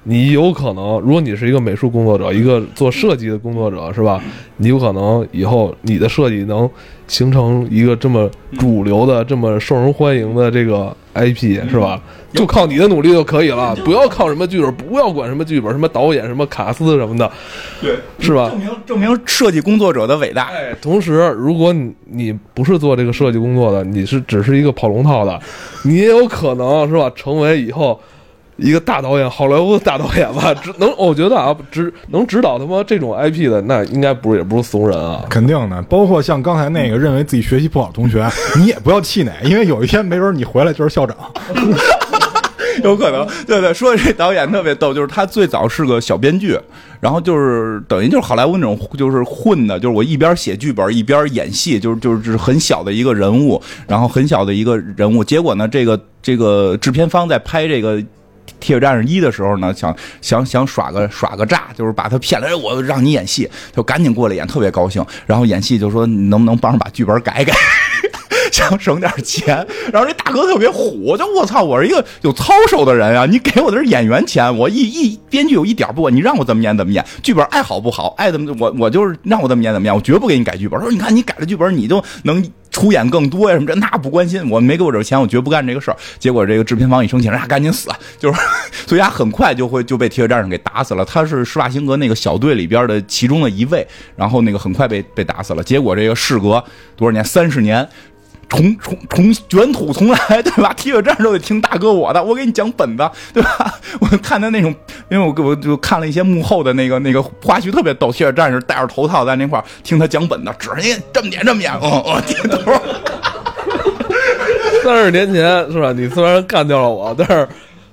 Speaker 1: 你有可能，如果你是一个美术工作者，一个做设计的工作者，是吧？你有可能以后你的设计能形成一个这么主流的、这么受人欢迎的这个 IP，是吧？就靠你的努力就可以了，不要靠什么剧本，不要管什么剧本，什么导演、什么卡斯什么的，
Speaker 2: 对，
Speaker 1: 是吧？
Speaker 2: 证明证明设计工作者的伟大。
Speaker 1: 哎，同时，如果你你不是做这个设计工作的，你是只是一个跑龙套的，你也有可能是吧？成为以后一个大导演，好莱坞的大导演吧？只能我觉得啊，只能指导他妈这种 IP 的，那应该不是也不是怂人啊。
Speaker 4: 肯定的，包括像刚才那个认为自己学习不好的同学，你也不要气馁，因为有一天没准你回来就是校长。
Speaker 2: 有可能，对对，说这导演特别逗，就是他最早是个小编剧，然后就是等于就是好莱坞那种就是混的，就是我一边写剧本一边演戏，就是就是很小的一个人物，然后很小的一个人物，结果呢，这个这个制片方在拍这个《铁血战士一》的时候呢，想想想耍个耍个诈，就是把他骗来，我让你演戏，就赶紧过来演，特别高兴，然后演戏就说你能不能帮着把剧本改改。想省点钱，然后这大哥特别虎，就我操，我是一个有操守的人啊！你给我的是演员钱，我一一编剧有一点不，你让我怎么演怎么演，剧本爱好不好，爱怎么我我就是让我怎么演怎么演，我绝不给你改剧本。说你看你改了剧本，你就能出演更多呀什么这那不关心，我没给我这钱，我绝不干这个事儿。结果这个制片方一生气，让他赶紧死，就是 所以他很快就会就被铁血战士给打死了。他是施瓦辛格那个小队里边的其中的一位，然后那个很快被被打死了。结果这个事隔多少年，三十年。重重重卷土重来，对吧？铁血战士都得听大哥我的，我给你讲本子，对吧？我看他那种，因为我我就看了一些幕后的那个那个花絮，特别逗。铁血战士戴着头套在那块儿听他讲本子，指着你这么点这么点，嗯嗯，点头。
Speaker 1: 三十年前是吧？你虽然干掉了我，但是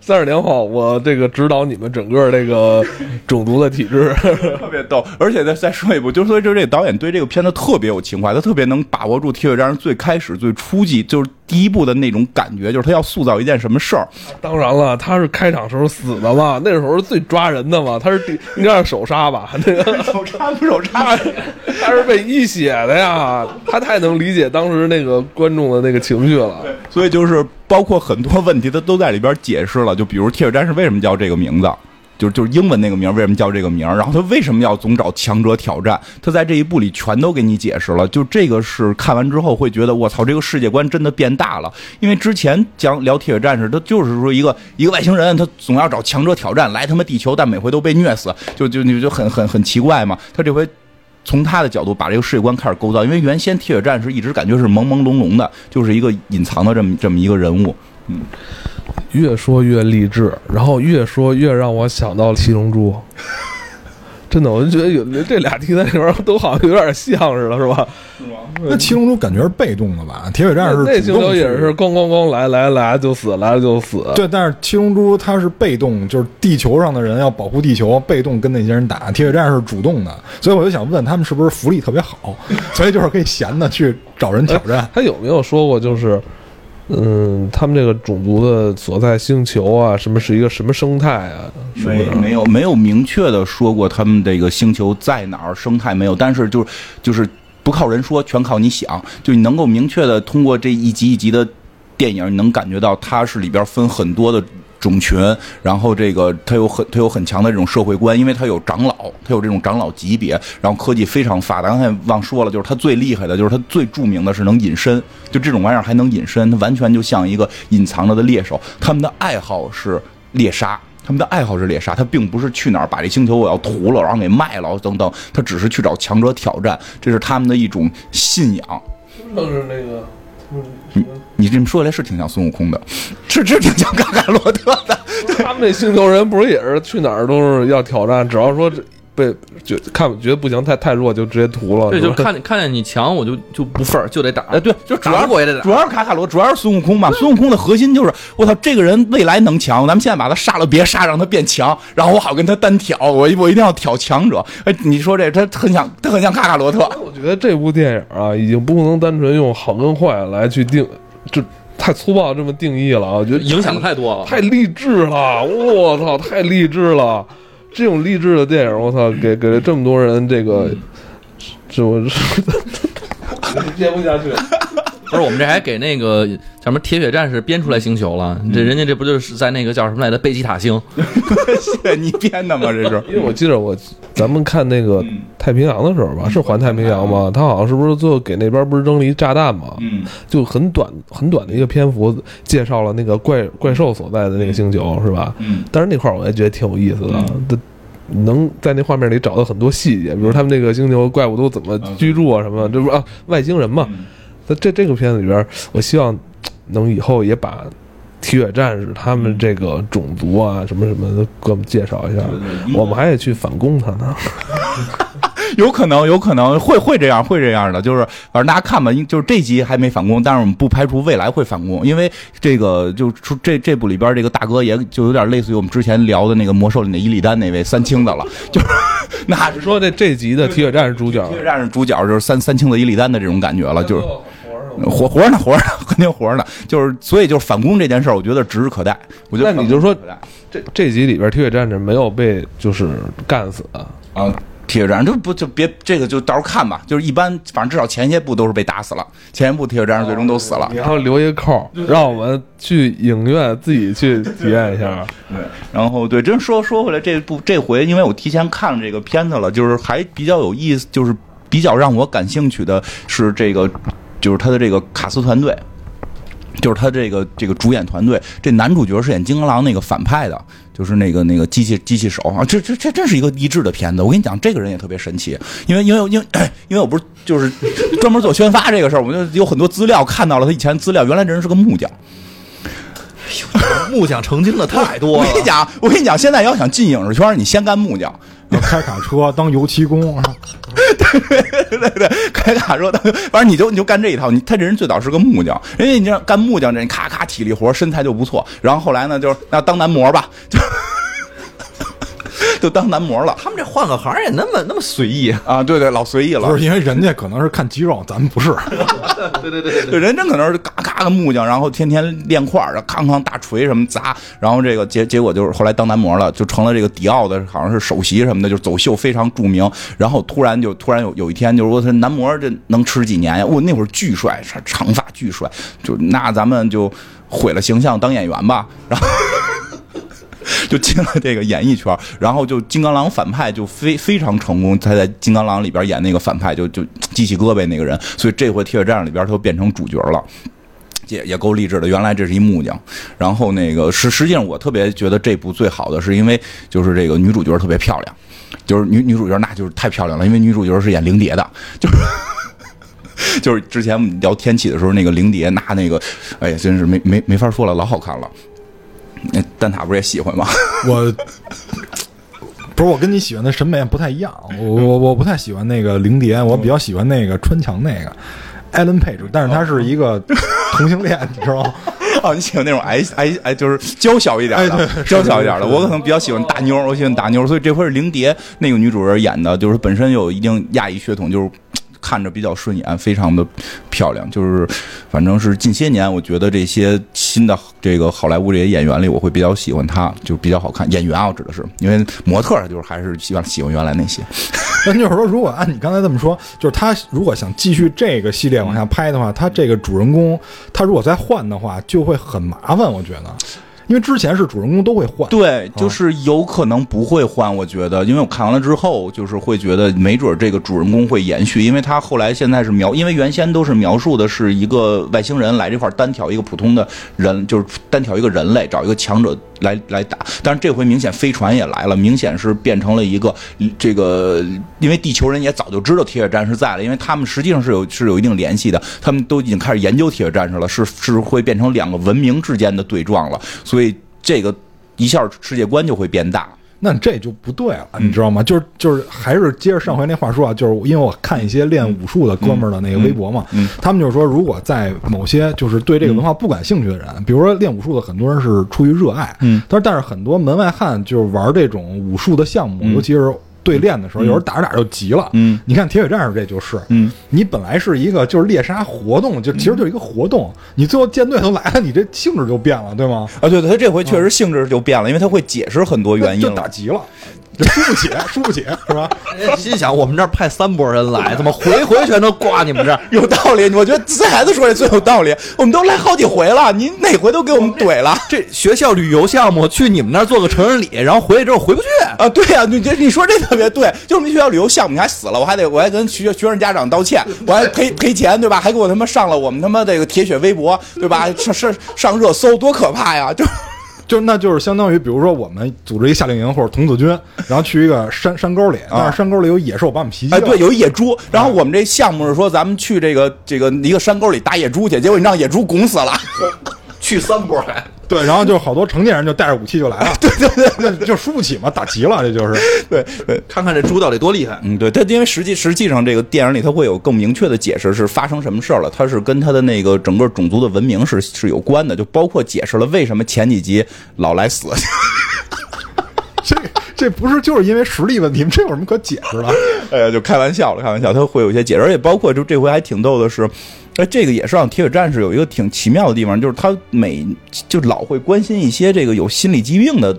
Speaker 1: 三十年后我这个指导你们整个这个种族的体制。
Speaker 2: 特别逗，而且再再说一步，就是说，就这个导演对这个片子特别有情怀，他特别能把握住《铁血战士》最开始、最初级，就是第一部的那种感觉，就是他要塑造一件什么事儿。
Speaker 1: 当然了，他是开场时候死的嘛，那时候是最抓人的嘛，他是第应该是首杀吧？那个
Speaker 2: 首杀不手插？
Speaker 1: 他是被一血的呀，他太能理解当时那个观众的那个情绪了。
Speaker 2: 所以就是包括很多问题，他都在里边解释了。就比如《铁血战士》为什么叫这个名字，就就是英文那个名为什么叫这个名，然后他为什么要总找强者挑战，他在这一部里全都给你解释了。就这个是看完之后会觉得，我操，这个世界观真的变大了。因为之前讲聊《铁血战士》，他就是说一个一个外星人，他总要找强者挑战来他妈地球，但每回都被虐死，就就你就很很很奇怪嘛。他这回。从他的角度把这个世界观开始构造，因为原先铁血战士一直感觉是朦朦胧胧的，就是一个隐藏的这么这么一个人物。
Speaker 1: 越说越励志，然后越说越让我想到了七龙珠。真的，我就觉得有这俩题材里边都好像有点像似的，是吧？
Speaker 4: 那七龙珠感觉是被动的吧？铁血战士
Speaker 1: 那星球也是咣咣咣来来来就死，来了就死。
Speaker 4: 对，但是七龙珠它是被动，就是地球上的人要保护地球，被动跟那些人打。铁血战士是主动的，所以我就想问他们是不是福利特别好，所以就是可以闲的去找人挑战。
Speaker 1: 他有没有说过，就是，嗯，他们这个种族的所在星球啊，什么是一个什么生态啊？是不
Speaker 2: 没？没有没有明确的说过他们这个星球在哪儿，生态没有，但是就是就是不靠人说，全靠你想，就你能够明确的通过这一集一集的电影，你能感觉到它是里边分很多的。种群，然后这个它有很它有很强的这种社会观，因为它有长老，它有这种长老级别，然后科技非常发达。刚才忘说了，就是它最厉害的，就是它最著名的是能隐身，就这种玩意儿还能隐身，它完全就像一个隐藏着的猎手。他们的爱好是猎杀。他们的爱好是猎杀，他并不是去哪儿把这星球我要屠了，然后给卖了等等，他只是去找强者挑战，这是他们的一种信仰。
Speaker 1: 就是那个，
Speaker 2: 你你这么说起来是挺像孙悟空的，是是挺像卡卡罗特的。
Speaker 1: 他们那星球人不是也是去哪儿都是要挑战，只要说这被觉看觉得不行，太太弱就直接屠了。
Speaker 3: 对，就看看见你强，我就就不忿儿，就得打。
Speaker 2: 哎，对，就主要
Speaker 3: 不过也得打
Speaker 2: 主要是卡卡罗，主要是孙悟空嘛。孙悟空的核心就是，我操，这个人未来能强，咱们现在把他杀了，别杀，让他变强，然后我好跟他单挑，我我一定要挑强者。哎，你说这他很像，他很像卡卡罗特。
Speaker 1: 我觉得这部电影啊，已经不能单纯用好跟坏来去定，就太粗暴这么定义了啊。我觉得
Speaker 3: 影响太多了。
Speaker 1: 太励志了，我操，太励志了！这种励志的电影，我操，给给了这么多人这个，这我 接不下去。
Speaker 3: 不是，我们这还给那个叫什么铁血战士编出来星球了。这人家这不就是在那个叫什么来着贝吉塔星？
Speaker 2: 谢谢你编的吗？这是。
Speaker 1: 因为我记得我咱们看那个太平洋的时候吧，是环太平洋吗？他好像是不是最后给那边不是扔了一炸弹吗？
Speaker 2: 嗯，
Speaker 1: 就很短很短的一个篇幅，介绍了那个怪怪兽所在的那个星球，是吧？
Speaker 2: 嗯，
Speaker 1: 但是那块儿我也觉得挺有意思的，它能在那画面里找到很多细节，比如他们那个星球怪物都怎么居住啊什么的，这不是啊外星人嘛？在这这个片子里边，我希望能以后也把铁血战士他们这个种族啊什么什么的给我们介绍一下，我们还得去反攻他呢。
Speaker 2: 有可能，有可能会会这样，会这样的，就是反正大家看吧，就是这集还没反攻，但是我们不排除未来会反攻，因为这个就出这这部里边这个大哥也就有点类似于我们之前聊的那个魔兽里的伊利丹那位三清的了，就是 那是
Speaker 1: 是说这这集的铁血战士主角
Speaker 2: 铁血战士主角就是三三清的伊利丹的这种感觉了，就是。活活着呢，活着呢，肯定活着呢。就是，所以就是反攻这件事儿，我觉得指日可待。我觉得
Speaker 1: 那你就说这这集里边铁血战士没有被就是干死啊？
Speaker 2: 啊，铁血战士就不就别这个就到时候看吧。就是一般，反正至少前些部都是被打死了，前一部铁血战士最终都死了。
Speaker 1: 然后留一个扣，让我们去影院自己去体验一下。
Speaker 2: 对，然后对，真说说回来，这部这回因为我提前看了这个片子了，就是还比较有意思，就是比较让我感兴趣的是这个，就是他的这个卡斯团队。就是他这个这个主演团队，这男主角是演金刚狼那个反派的，就是那个那个机器机器手啊，这这这真是一个励志的片子。我跟你讲，这个人也特别神奇，因为因为因为因为我不是就是专门做宣发这个事儿，我就有很多资料看到了他以前资料，原来这人是个木匠。
Speaker 3: 木匠成精的太多了。
Speaker 2: 我跟你讲，我跟你讲，现在要想进影视圈，你先干木匠，
Speaker 4: 要开卡车当油漆工，
Speaker 2: 对对对对，开卡车当，反正你就你就干这一套。你他这人最早是个木匠，人家你这干木匠，这人咔咔体力活，身材就不错。然后后来呢，就是那当男模吧，就。就当男模了，
Speaker 3: 他们这换个行也那么那么随意
Speaker 2: 啊？对对，老随意了。
Speaker 4: 不是因为人家可能是看肌肉，咱们不是。
Speaker 3: 对对对
Speaker 2: 对，人真可能是嘎嘎的木匠，然后天天练块儿，康康大锤什么砸，然后这个结结果就是后来当男模了，就成了这个迪奥的好像是首席什么的，就走秀非常著名。然后突然就突然有有一天，就是说他男模这能吃几年呀？我那会儿巨帅，长发巨帅，就那咱们就毁了形象，当演员吧。然后。就进了这个演艺圈，然后就金刚狼反派就非非常成功。他在金刚狼里边演那个反派，就就机器胳膊那个人，所以这回铁血战士里边他就变成主角了，也也够励志的。原来这是一木匠，然后那个实实际上我特别觉得这部最好的是因为就是这个女主角特别漂亮，就是女女主角那就是太漂亮了，因为女主角是演灵蝶的，就是 就是之前我们聊天启的时候那个灵蝶那那个，哎呀真是没没没法说了，老好看了。那蛋挞不是也喜欢吗？
Speaker 4: 我不是我跟你喜欢的审美不太一样，我我我不太喜欢那个灵蝶，我比较喜欢那个穿墙那个艾伦佩 e 但是他是一个同性恋，你知道吗？
Speaker 2: 哦，你喜欢那种矮矮矮，就是娇小一点的，娇小一点的。我可能比较喜欢大妞，我喜欢大妞，所以这回是灵蝶那个女主人演的，就是本身有一定亚裔血统，就是。看着比较顺眼，非常的漂亮，就是反正是近些年，我觉得这些新的这个好莱坞这些演员里，我会比较喜欢他，就比较好看。演员啊，我指的是，因为模特就是还是喜欢喜欢原来那些。
Speaker 4: 那就是说，如果按你刚才这么说，就是他如果想继续这个系列往下拍的话，他这个主人公他如果再换的话，就会很麻烦，我觉得。因为之前是主人公都会换，
Speaker 2: 对，就是有可能不会换。我觉得，因为我看完了之后，就是会觉得没准这个主人公会延续，因为他后来现在是描，因为原先都是描述的是一个外星人来这块单挑一个普通的人，就是单挑一个人类，找一个强者来来打。但是这回明显飞船也来了，明显是变成了一个这个，因为地球人也早就知道铁血战士在了，因为他们实际上是有是有一定联系的，他们都已经开始研究铁血战士了，是是会变成两个文明之间的对撞了。所以这个一下世界观就会变大，
Speaker 4: 那这就不对了，你知道吗？就是就是还是接着上回那话说啊，就是因为我看一些练武术的哥们儿的那个微博嘛，他们就是说，如果在某些就是对这个文化不感兴趣的人，比如说练武术的很多人是出于热爱，嗯，但是但是很多门外汉就是玩这种武术的项目，尤其是。对练的时候，有时候打着打着就急了。嗯，你看铁血战士这就是，嗯，你本来是一个就是猎杀活动，就其实就是一个活动，你最后舰队都来了，你这性质就变了，对吗？
Speaker 2: 啊，对对，他这回确实性质就变了，因为他会解释很多原因，
Speaker 4: 就打急了。输不起，输不起，是吧？
Speaker 3: 心想我们这儿派三拨人来，怎么回回全都挂你们这儿？
Speaker 2: 有道理，我觉得这孩子说的最有道理。我们都来好几回了，您哪回都给我们怼了。
Speaker 3: 这学校旅游项目去你们那儿做个成人礼，然后回去之后回不去
Speaker 2: 啊？对呀，你这你说这特别对，就是我们学校旅游项目你还死了，我还得我还跟学学生家长道歉，我还赔赔钱，对吧？还给我他妈上了我们他妈这个铁血微博，对吧？上上上热搜，多可怕呀！就。
Speaker 4: 就那就是相当于，比如说我们组织一个夏令营或者童子军，然后去一个山山沟里，但是山沟里有野兽把我们袭击。
Speaker 2: 哎，对，有一野猪。然后我们这项目是说，咱们去这个这个一个山沟里打野猪去，结果你让野猪拱死了。
Speaker 3: 去三波来。
Speaker 4: 对，然后就好多成年人就带着武器就来了，
Speaker 2: 对对对对，
Speaker 4: 就输不起嘛，打急了，这就是。
Speaker 2: 对对，
Speaker 3: 看看这猪到底多厉害。
Speaker 2: 嗯，对，他因为实际实际上这个电影里它会有更明确的解释是发生什么事儿了，它是跟它的那个整个种族的文明是是有关的，就包括解释了为什么前几集老来死。
Speaker 4: 这不是就是因为实力问题吗？这有什么可解释的？
Speaker 2: 哎呀，就开玩笑了，开玩笑，他会有一些解释，而且包括就这回还挺逗的是。哎，这个也是让铁血战士有一个挺奇妙的地方，就是他每就老会关心一些这个有心理疾病的。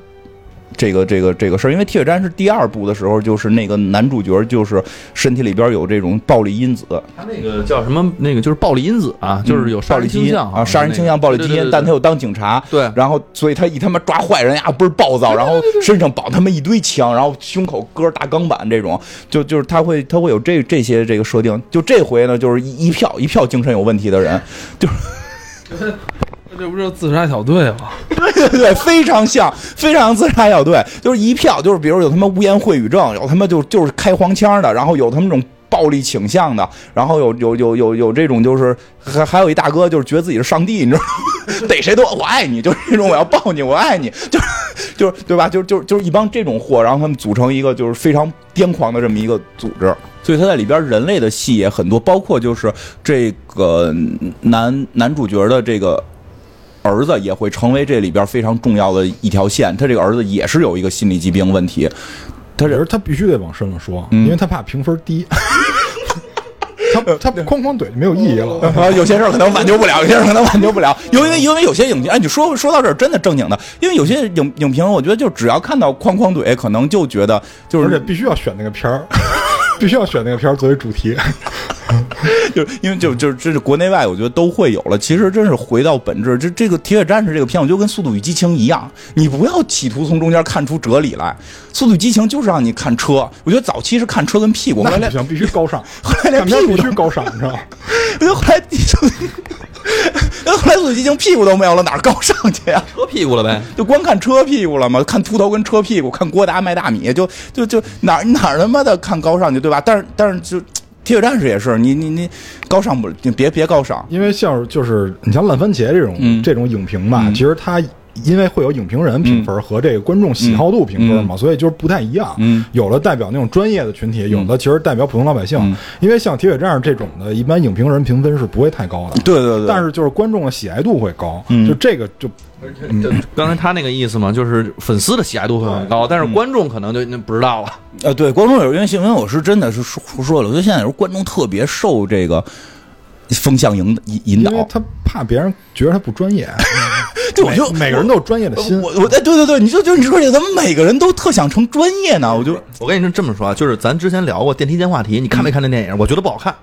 Speaker 2: 这个这个这个事儿，因为《铁血战士》第二部的时候，就是那个男主角就是身体里边有这种暴力因子。
Speaker 3: 他那个叫什么？那个就是暴力因子啊，就是有
Speaker 2: 暴力
Speaker 3: 倾向
Speaker 2: 啊，杀人倾向、暴力基因。但他又当警察，
Speaker 3: 对，
Speaker 2: 然后所以他一他妈抓坏人呀，倍儿暴躁，然后身上绑他妈一堆枪，然后胸口搁着大钢板，这种就就是他会他会有这这些这个设定。就这回呢，就是一一票一票精神有问题的人，就是。
Speaker 1: 这不就是自杀小队吗？
Speaker 2: 对对对，非常像，非常像自杀小队，就是一票，就是比如有他妈污言秽语症，有他妈就就是开黄腔的，然后有他们这种暴力倾向的，然后有有有有有这种就是还还有一大哥就是觉得自己是上帝，你知道吗？逮谁都我爱你，就是这种我要抱你，我爱你，就是就是对吧？就是就是就是一帮这种货，然后他们组成一个就是非常癫狂的这么一个组织。所以他在里边人类的戏也很多，包括就是这个男男主角的这个儿子也会成为这里边非常重要的一条线。他这个儿子也是有一个心理疾病问题，他这
Speaker 4: 他必须得往深了说，
Speaker 2: 嗯
Speaker 4: 因为他怕评分低。他他哐哐怼就没有意义了。
Speaker 2: 啊，有些事儿可能挽救不了，有些事儿可能挽救不了，因为因为有些影评，哎，你说说到这儿真的正经的，因为有些影影评，我觉得就只要看到哐哐怼，可能就觉得就是
Speaker 4: 而且必须要选那个片儿，必须要选那个片儿作为主题。
Speaker 2: 就因为就就这是国内外，我觉得都会有了。其实真是回到本质，这这个《铁血战士》这个片，我就跟《速度与激情》一样，你不要企图从中间看出哲理来。《速度与激情》就是让你看车，我觉得早期是看车跟屁股，后来连
Speaker 4: 那不行，必须高尚，
Speaker 2: 后来连屁股都
Speaker 4: 须高尚，你知道吗？
Speaker 2: 我觉得后来 后来《速度与激情》屁股都没有了，哪儿高尚去呀、
Speaker 3: 车屁股了呗。
Speaker 2: 就光看车屁股了嘛？看秃头跟车屁股，看郭达卖大米，就就就哪儿哪儿他妈的看高尚去，对吧？但是但是就铁血战士也是，你你你高尚不，你别别高尚，
Speaker 4: 因为像就是你像烂番茄这种、
Speaker 2: 嗯。
Speaker 4: 这种影评吧，
Speaker 2: 嗯。
Speaker 4: 其实它因为会有影评人评分和这个观众喜好度评分嘛，所以就是不太一样。
Speaker 2: 嗯。
Speaker 4: 有的代表那种专业的群体，有的其实代表普通老百姓。
Speaker 2: 嗯。
Speaker 4: 因为像铁血战士这种的，一般影评人评分是不会太高的。
Speaker 2: 对对对，
Speaker 4: 但是就是观众的喜爱度会高，
Speaker 2: 嗯。
Speaker 4: 就这个就
Speaker 3: 就刚才他那个意思嘛，就是粉丝的喜爱度会很高，但是观众可能就那不知道了。
Speaker 2: 呃，对，观众有因为新闻，我是真的是说说了，我觉得现在有时候观众特别受这个风向引引引导，
Speaker 4: 他怕别人觉得他不专业，
Speaker 2: 对，我就
Speaker 4: 每个人都有专业的心。
Speaker 2: 我我哎，对对对，你就就你说这怎么每个人都特想成专业呢？我就
Speaker 3: 我跟你说这么说啊，就是咱之前聊过电梯间话题，你看没看那电影？我觉得不好看。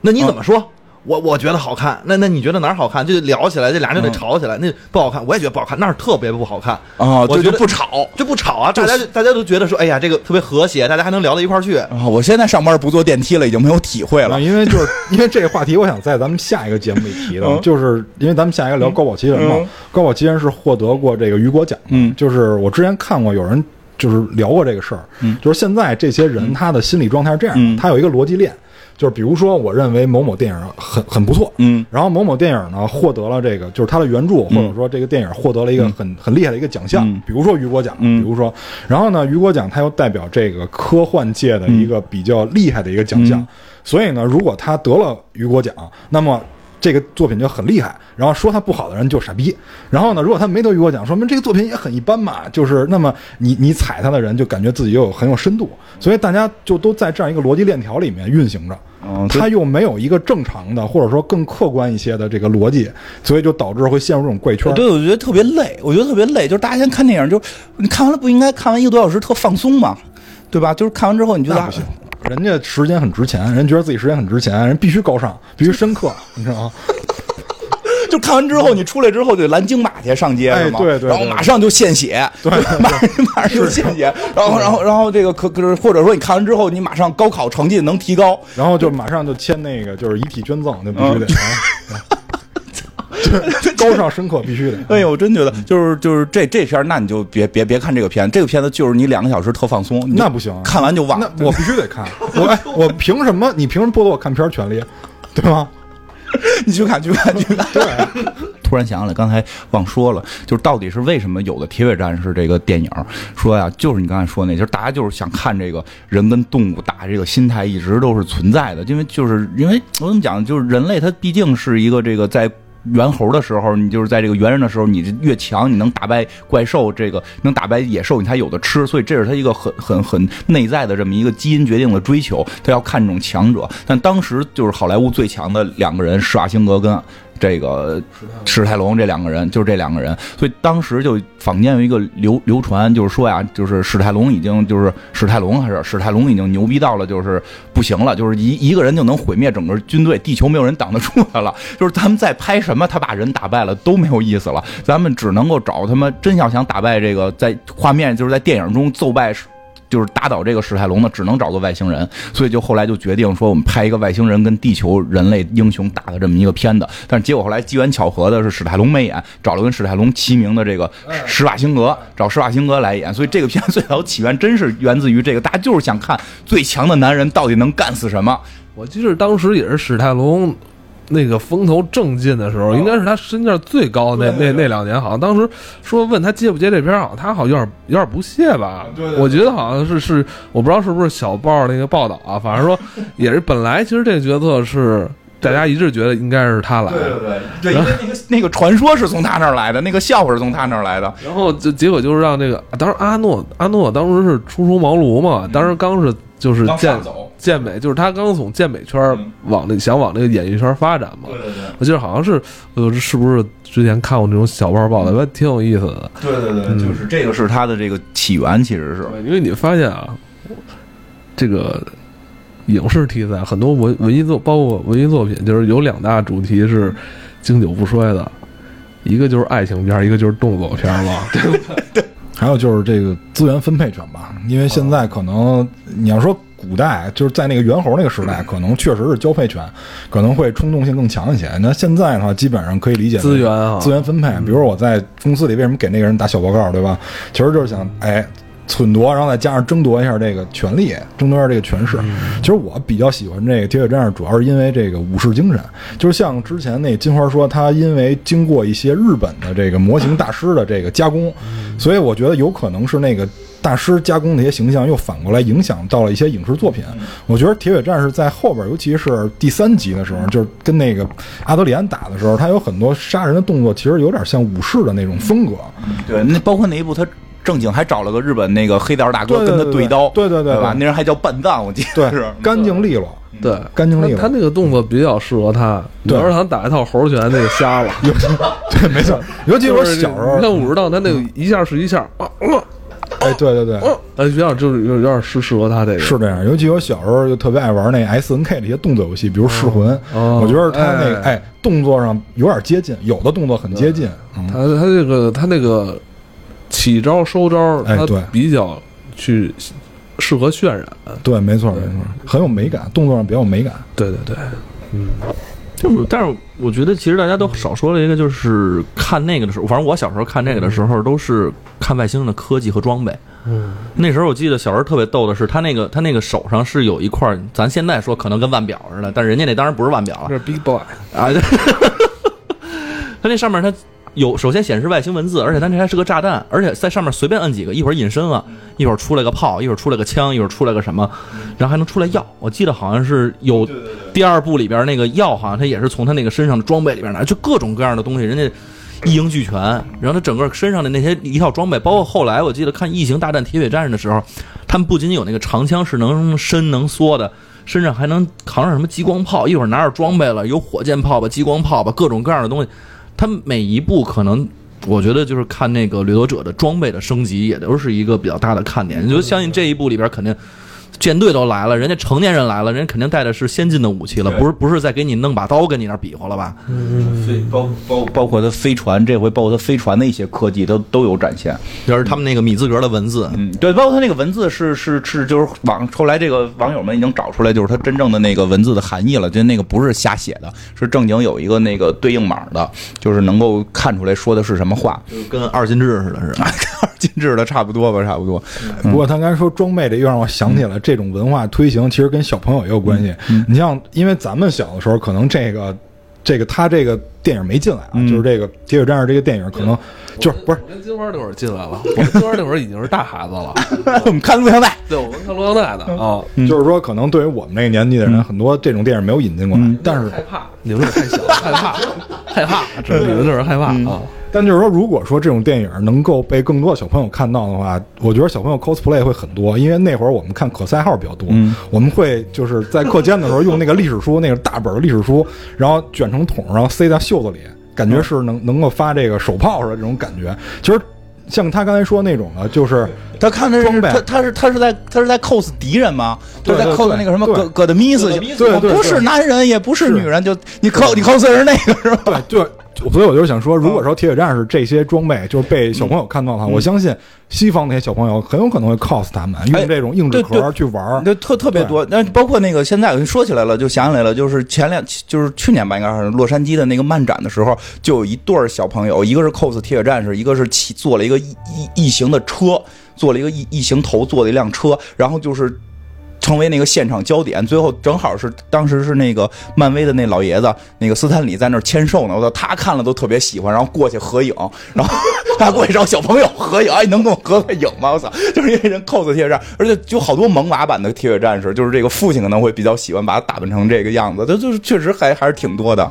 Speaker 3: 那你怎么说？我我觉得好看。那那你觉得哪儿好看？就聊起来，这俩人就得吵起来。那不好看，我也觉得不好看，那儿特别不好看
Speaker 2: 啊，对
Speaker 3: 我觉得
Speaker 2: 就不吵。
Speaker 3: 就不吵啊！大家大家都觉得说，哎呀，这个特别和谐，大家还能聊到一块儿去。
Speaker 2: 啊，我现在上班不坐电梯了，已经没有体会了
Speaker 4: 啊，。因为就是因为这个话题，我想在咱们下一个节目里提的，
Speaker 2: 嗯
Speaker 4: 就是因为咱们下一个聊高保奇人嘛
Speaker 2: 嗯，
Speaker 4: 高保奇人是获得过这个雨果奖就是我之前看过有人就是聊过这个事儿，
Speaker 2: 嗯
Speaker 4: 就是现在这些人他的心理状态是这样的，
Speaker 2: 嗯
Speaker 4: 他有一个逻辑链，就是比如说我认为某某电影很很不错，
Speaker 2: 嗯。
Speaker 4: 然后某某电影呢获得了这个，就是它的原著，或者说这个电影获得了一个很很厉害的一个奖项，
Speaker 2: 嗯。
Speaker 4: 比如说雨果奖，
Speaker 2: 嗯。
Speaker 4: 比如说，然后呢，雨果奖它又代表这个科幻界的一个比较厉害的一个奖项，
Speaker 2: 嗯。
Speaker 4: 所以呢，如果他得了雨果奖，那么。这个作品就很厉害，然后说他不好的人就傻逼。然后呢，如果他没得雨果奖，说明这个作品也很一般嘛。就是那么你你踩他的人就感觉自己又有很有深度，所以大家就都在这样一个逻辑链条里面运行着。
Speaker 2: 嗯，
Speaker 4: 他又没有一个正常的，或者说更客观一些的这个逻辑，所以就导致会陷入这种怪圈。
Speaker 2: 对，我觉得特别累，我觉得特别累。就是大家先看电影，就你看完了不应该看完一个多小时特放松嘛？对吧？就是看完之后你觉得
Speaker 4: 人家时间很值钱，人觉得自己时间很值钱，人必须高尚，必须深刻，你知道吗？
Speaker 2: 就看完之后，你出来之后就蓝鲸马去上街
Speaker 4: 哎
Speaker 2: 是吗？
Speaker 4: 对对对
Speaker 2: 然后马上就献血，
Speaker 4: 对
Speaker 2: 马上马上就献血，然后然后然后这个可可是或者说你看完之后，你马上高考成绩能提高，
Speaker 4: 然后就马上就签那个就是遗体捐赠，那必须得。啊 对高尚深刻必须得。
Speaker 2: 哎呦，我真觉得就是就是这这片儿那你就别别别看这个片，这个片子就是你两个小时特放松，
Speaker 4: 那不行
Speaker 2: 看完就忘。
Speaker 4: 那我必须得看。我哎，我凭什么？你凭什么剥夺我看片儿权利？对吗？
Speaker 2: 你去看去看去看。
Speaker 4: 对，
Speaker 2: 突然想起来，刚才忘说了，就是到底是为什么有的《铁血战士》这个电影说呀，就是你刚才说那，就是大家就是想看这个人跟动物打这个心态一直都是存在的，因为就是因为我怎么讲，就是人类它毕竟是一个这个在。猿猴的时候，你就是在这个猿人的时候，你越强，你能打败怪兽，这个能打败野兽，你才有的吃。所以这是他一个很很很内在的这么一个基因决定的追求，他要看重强者。但当时就是好莱坞最强的两个人，施瓦辛格跟这个史泰龙这两个人，就是这两个人，所以当时就坊间有一个流流传，就是说呀，就是史泰龙已经就是史泰龙还是史泰龙已经牛逼到了，就是不行了，就是一一个人就能毁灭整个军队，地球没有人挡得住他了。就是他们在拍什么，他把人打败了都没有意思了，咱们只能够找他们真要想打败这个在画面就是在电影中奏败。就是打倒这个史泰龙呢，只能找个外星人，所以就后来就决定说，我们拍一个外星人跟地球人类英雄打的这么一个片子。但是结果后来机缘巧合的是，史泰龙没演，找了跟史泰龙齐名的这个施瓦辛格，找施瓦辛格来演。所以这个片最早起源真是源自于这个，大家就是想看最强的男人到底能干死什么。
Speaker 1: 我记得当时也是史泰龙。那个风头正劲的时候，应该是他身价最高那那那两年，好。像当时说问他接不接这片儿，好像他好像有点有点不屑吧。我觉得好像是是，我不知道是不是小报那个报道啊，反正说 也是本来其实这个角色是大家一致觉得应该是他来，
Speaker 2: 对对对，对，因为那个 那个传说是从他那儿来的，那个笑话是从他那儿来的。
Speaker 1: 然后就结果就是让这个当时阿诺阿诺当时是初出茅庐嘛，当时刚是就是健。健美就是他刚从健美圈往那想往那个演艺圈发展嘛。
Speaker 2: 对对对，
Speaker 1: 我记得好像是呃，是不是之前看过那种小报报道，挺有意思的。
Speaker 2: 对对对，就是这个是他的这个起源，其实是。
Speaker 1: 因为你发现啊，这个影视题材很多文文艺作，包括文艺作品，就是有两大主题是经久不衰的，一个就是爱情片，一个就是动作片嘛。
Speaker 2: 对。
Speaker 4: 还有就是这个资源分配权吧，因为现在可能你要说。古代就是在那个猿猴那个时代，可能确实是交配权，可能会冲动性更强一些。那现在的话，基本上可以理解
Speaker 1: 资源啊，
Speaker 4: 资源分配。比如我在公司里为什么给那个人打小报告，对吧？其实就是想哎，忖夺，然后再加上争夺一下这个权力，争夺一下这个权势。其实我比较喜欢这个铁血战士，主要是因为这个武士精神。就是像之前那金花说，他因为经过一些日本的这个模型大师的这个加工，所以我觉得有可能是那个。大师加工那些形象，又反过来影响到了一些影视作品。我觉得《铁血战士》在后边，尤其是第三集的时候，就是跟那个阿德里安打的时候，他有很多杀人的动作，其实有点像武士的那种风格。
Speaker 2: 对，那包括那一部，他正经还找了个日本那个黑道大哥跟他
Speaker 4: 对
Speaker 2: 刀，
Speaker 4: 对对对，
Speaker 2: 吧？那人还叫半藏，我记
Speaker 4: 得
Speaker 2: 是
Speaker 4: 干净利落，
Speaker 1: 对，
Speaker 4: 干净利落。
Speaker 1: 他那个动作比较适合他，要是他打一套猴拳，那个瞎了。
Speaker 4: 对，没错。尤其我小时候，
Speaker 1: 你看武士道，他那个一下是一下啊。
Speaker 4: 哎，对对对，
Speaker 1: 哎，有点就是有有点适适合他这个，
Speaker 4: 是这样。尤其我小时候就特别爱玩那 S N K 的一些动作游戏，比如《噬魂》，我觉得他那个哎动作上有点接近，有的动作很接近。
Speaker 1: 他他这个他那个起招收招，他比较去适合渲染。
Speaker 4: 对，没错没错，很有美感，动作上比较有美感。
Speaker 1: 对对对，嗯。
Speaker 3: 就是，但是我觉得其实大家都少说了一个，就是看那个的时候，反正我小时候看那个的时候，都是看外星的科技和装备。
Speaker 1: 嗯，
Speaker 3: 那时候我记得小时候特别逗的是，他那个他那个手上是有一块，咱现在说可能跟腕表似的，但是人家那当然不是腕表了，
Speaker 1: 是 Big Boy
Speaker 3: 啊，他那上面他。有，首先显示外星文字，而且它这还是个炸弹，而且在上面随便摁几个，一会儿隐身了，一会儿出来个炮，一会儿出来个枪，一会儿出来个什么，然后还能出来药。我记得好像是有第二部里边那个药，好像他也是从他那个身上的装备里边拿，就各种各样的东西，人家一应俱全。然后他整个身上的那些一套装备，包括后来我记得看《异形大战铁血战士》的时候，他们不仅仅有那个长枪是能伸能缩的，身上还能扛上什么激光炮，一会儿拿着装备了，有火箭炮吧、激光炮吧，各种各样的东西。他每一步可能，我觉得就是看那个掠夺者的装备的升级，也都是一个比较大的看点。你就相信这一部里边肯定。舰队都来了，人家成年人来了，人家肯定带的是先进的武器了，不是不是在给你弄把刀跟你那比划了吧？
Speaker 1: 嗯，
Speaker 2: 飞包包包括他飞船，这回包括他飞船的一些科技都都有展现。
Speaker 3: 就是他们那个米字格的文字，
Speaker 2: 嗯，对，包括他那个文字是是是，就是网后来这个网友们已经找出来，就是他真正的那个文字的含义了，就那个不是瞎写的，是正经有一个那个对应码的，就是能够看出来说的是什么话，
Speaker 3: 就跟二进制似的，是吧？
Speaker 2: 二进制的差不多吧，差不多。
Speaker 4: 不过他刚才说装备这，又让我想起了这。这种文化推行其实跟小朋友也有关系。你像，因为咱们小的时候，可能这个，这个他这个电影没进来啊，就是这个《铁血战士》这个电影，可能就是不是。
Speaker 1: 我跟金花那会儿进来了，我跟金花那会儿已经是大孩子了。
Speaker 2: 我们看录像带，
Speaker 1: 对，我们看录像带的啊。
Speaker 4: 就是说，可能对于我们那个年纪的人，很多这种电影没有引进过来，但是
Speaker 1: 害怕，你们太小，害怕，害怕，这你们就是害怕啊。
Speaker 4: 但就是说，如果说这种电影能够被更多的小朋友看到的话，我觉得小朋友 cosplay 会很多。因为那会儿我们看可赛号比较多，我们会就是在课间的时候用那个历史书，那个大本的历史书，然后卷成筒，然后塞到袖子里，感觉是能能够发这个手炮似的这种感觉。其实像他刚才说那种的，就是
Speaker 2: 他看的是他他是他是在他是在 cos 敌人吗？
Speaker 4: 对，
Speaker 2: 在 cos 那个什么戈戈德米斯，
Speaker 4: 对，
Speaker 2: 不是男人也不是女人，就你 cos 你 cos 是那个是
Speaker 4: 吧？对。所以我就是想说，如果说铁血战士这些装备就是被小朋友看到的话，我相信西方那些小朋友很有可能会 cos 他们，用这种硬纸壳去玩儿。
Speaker 2: 那特特别多，那包括那个现在说起来了，就想起来了，就是前两就是去年吧，应该是洛杉矶的那个漫展的时候，就有一对儿小朋友，一个是 cos 铁血战士，一个是骑坐了一个异异异形的车，坐了一个异异形头，坐了一辆车，然后就是。成为那个现场焦点，最后正好是当时是那个漫威的那老爷子，那个斯坦李在那儿签售呢。我操，他看了都特别喜欢，然后过去合影，然后他过去找小朋友合影，哎，能跟我合个影吗？我操，就是因为人 cos 铁血战，而且有好多萌娃版的铁血战士，就是这个父亲可能会比较喜欢把他打扮成这个样子，他就是确实还还是挺多的。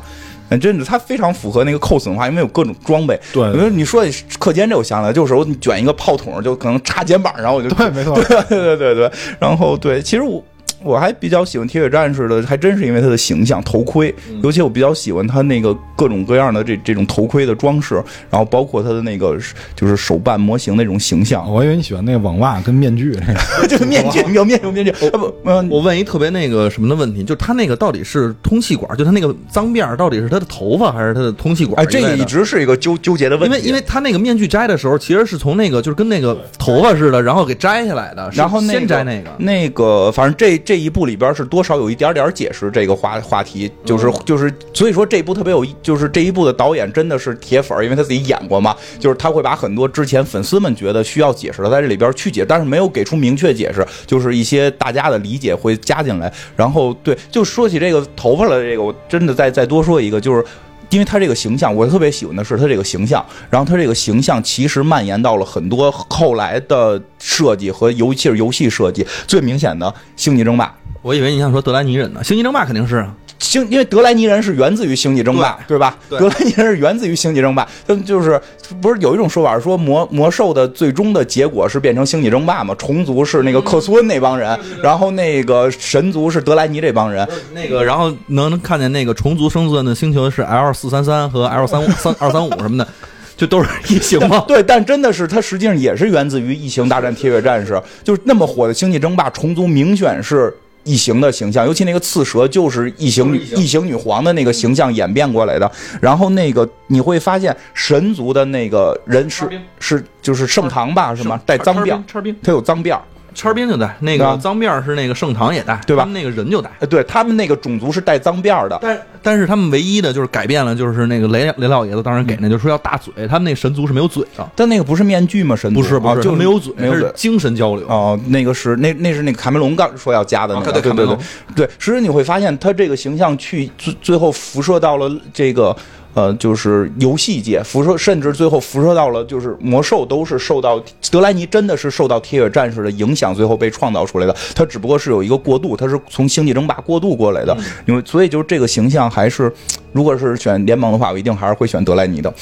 Speaker 2: 真的，它非常符合那个 cos 文化，因为有各种装备。
Speaker 4: 对，
Speaker 2: 因为你说课间这，我想起来，就是我卷一个炮筒，就可能插肩膀上，我就
Speaker 4: 对，没错，
Speaker 2: 对对对对。然后对，其实我。我还比较喜欢铁血战士的，还真是因为他的形象头盔，尤其我比较喜欢他那个各种各样的这这种头盔的装饰，然后包括他的那个就是手办模型那种形象。
Speaker 4: 我以为你喜欢那个网袜跟面具，
Speaker 2: 这 个面具 有面有面具。不，
Speaker 3: 我问一特别那个什么的问题，就他那个到底是通气管，就他那个脏辫到底是他的头发还是他的通气管？
Speaker 2: 哎，这个一直是一个纠纠结的问
Speaker 3: 题。因为因为他那个面具摘的时候，其实是从那个就是跟那个头发似的，然后给摘下来的，
Speaker 2: 然后
Speaker 3: 先摘那
Speaker 2: 个那个，反正这这一部里边是。多少有一点点解释这个话话题，就是就是，所以说这部特别有，就是这一部的导演真的是铁粉，因为他自己演过嘛，就是他会把很多之前粉丝们觉得需要解释的在这里边去解，但是没有给出明确解释，就是一些大家的理解会加进来。然后对，就说起这个头发了，这个我真的再再多说一个，就是。因为他这个形象，我特别喜欢的是他这个形象。然后他这个形象其实蔓延到了很多后来的设计和尤其是游戏设计。最明显的《星际争霸》，
Speaker 3: 我以为你想说德莱尼人呢，《星际争霸》肯定是。
Speaker 2: 星，因为德莱尼人是源自于星际争霸，对吧？德莱尼人是源自于星际争霸，就就是不是有一种说法说魔魔兽的最终的结果是变成星际争霸嘛？虫族是那个克苏恩那帮人，然后那个神族是德莱尼这帮人。
Speaker 3: 那个，然后能看见那个虫族生存的星球是 L 四三三和 L 三五三二三五什么的，就都是异形吗？
Speaker 2: 对，但真的是它实际上也是源自于异形大战铁血战士，就是那么火的星际争霸，虫族明显是。异形的形象，尤其那个刺蛇就是异形女、异形女皇的那个形象演变过来的。然后那个你会发现，神族的那个人是是就是盛唐吧，是吗？带脏辫，他有脏辫。
Speaker 3: 圈兵就带那个脏辫是那个盛唐也带，
Speaker 2: 对吧？
Speaker 3: 那个人就带，
Speaker 2: 对他们那个种族是带脏辫的。
Speaker 3: 但但是他们唯一的就是改变了，就是那个雷雷老爷子当时给那，就说要大嘴。他们那神族是没有嘴的，
Speaker 2: 但那个不是面具吗？神族
Speaker 3: 不是不是
Speaker 2: 就
Speaker 3: 没有嘴，
Speaker 2: 没有嘴，
Speaker 3: 精神交流
Speaker 2: 哦。那个是那那是那个卡梅隆刚说要加的那个，对对对对。实际你会发现，他这个形象去最最后辐射到了这个。呃，就是游戏界辐射，甚至最后辐射到了，就是魔兽都是受到德莱尼真的是受到铁血战士的影响，最后被创造出来的。他只不过是有一个过渡，他是从星际争霸过渡过来的。因为所以就是这个形象还是，如果是选联盟的话，我一定还是会选德莱尼的。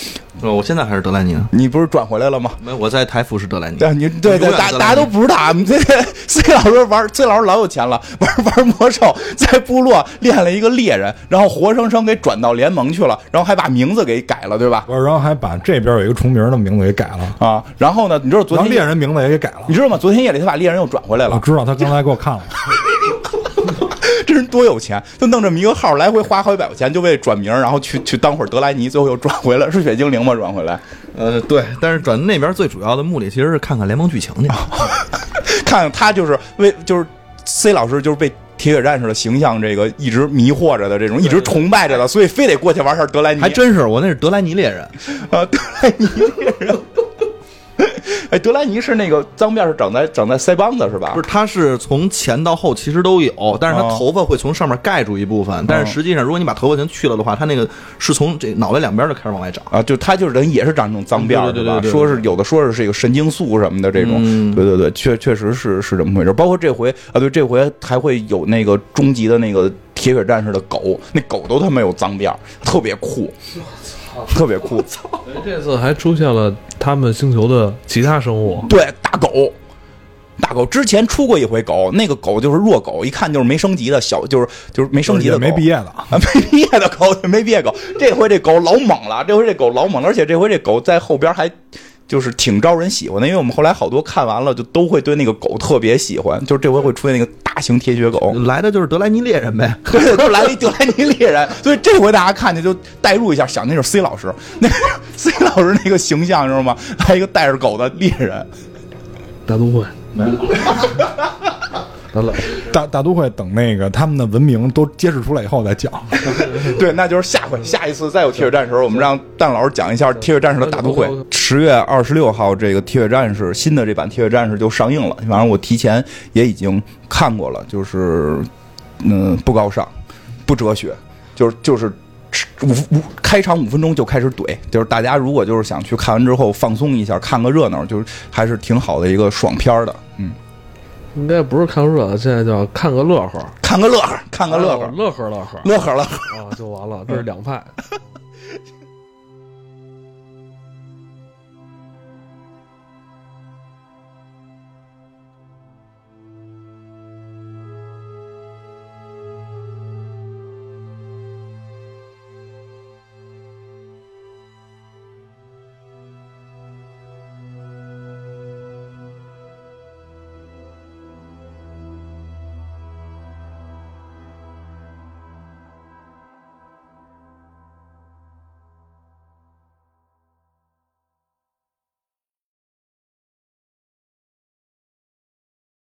Speaker 3: 呃，我现在还是德莱尼呢。
Speaker 2: 你不是转回来了吗？
Speaker 3: 没，我在台服是德莱尼。
Speaker 2: 对，你对对，大大家都不知道啊。这 C 老师玩，C 老师老有钱了，玩玩魔兽，在部落练了一个猎人，然后活生生给转到联盟去了，然后还把名字给改了，对吧？
Speaker 4: 然后还把这边有一个重名的名字给改了
Speaker 2: 啊。然后呢，你知道昨天
Speaker 4: 猎人名字也给改了，
Speaker 2: 你知道吗？昨天夜里他把猎人又转回来了。
Speaker 4: 我知道，他刚才给我看了。
Speaker 2: 这人多有钱，就弄这么一个号，来回花好几百块钱，就为转名，然后去去当会儿德莱尼，最后又转回来，是雪精灵吗？转回来？
Speaker 3: 呃，对，但是转那边最主要的目的其实是看看联盟剧情去，
Speaker 2: 看 看他就是为就是 C 老师就是被铁血战士的形象这个一直迷惑着的这种，一直崇拜着的，所以非得过去玩下德莱尼。
Speaker 3: 还真是，我那是德莱尼猎人
Speaker 2: 啊，德莱尼猎人。哎，德莱尼是那个脏辫是长在长在腮帮子是吧？
Speaker 3: 不是，他是从前到后其实都有，但是他头发会从上面盖住一部分。但是实际上，如果你把头发全去了的话，他那个是从这脑袋两边就开始往外长
Speaker 2: 啊。就他就是人也是长那种脏辫
Speaker 3: 对吧？
Speaker 2: 说是有的说是这个神经素什么的这种，对对对，确确实是是这么回事。包括这回啊，对，这回还会有那个终极的那个铁血战士的狗，那狗都他妈有脏辫特别酷。特别酷，
Speaker 1: 操！这次还出现了他们星球的其他生物，
Speaker 2: 对，大狗，大狗之前出过一回狗，那个狗就是弱狗，一看就是没升级的小，就是就是没升级的，
Speaker 4: 没毕业的，
Speaker 2: 没毕业的狗，没毕业狗。这回这狗老猛了，这回这狗老猛了，而且这回这狗在后边还就是挺招人喜欢的，因为我们后来好多看完了就都会对那个狗特别喜欢，就是这回会出现那个大型铁血狗，
Speaker 3: 来的就是德莱尼猎人呗。
Speaker 2: 对，就来了一德莱尼猎人，所以这回大家看见就代入一下，想那是 C 老师，那 C 老师那个形象知道吗？来一个带着狗的猎人，
Speaker 1: 大都会没了。得了，
Speaker 4: 大大都会等那个他们的文明都揭示出来以后再讲。
Speaker 2: 对，那就是下回下一次再有铁血战士时候，我们让蛋老师讲一下铁血战士的大都会。十月二十六号，这个铁血战士新的这版铁血战士就上映了，反正我提前也已经看过了，就是嗯不高尚，不哲学，就是就是五五开场五分钟就开始怼，就是大家如果就是想去看完之后放松一下，看个热闹，就是还是挺好的一个爽片的，嗯。
Speaker 1: 应该不是看热闹，现在叫看个乐呵，
Speaker 2: 看个乐呵，看个乐呵，
Speaker 1: 乐呵乐呵，
Speaker 2: 乐呵乐呵
Speaker 1: 啊，就完了。这是两派。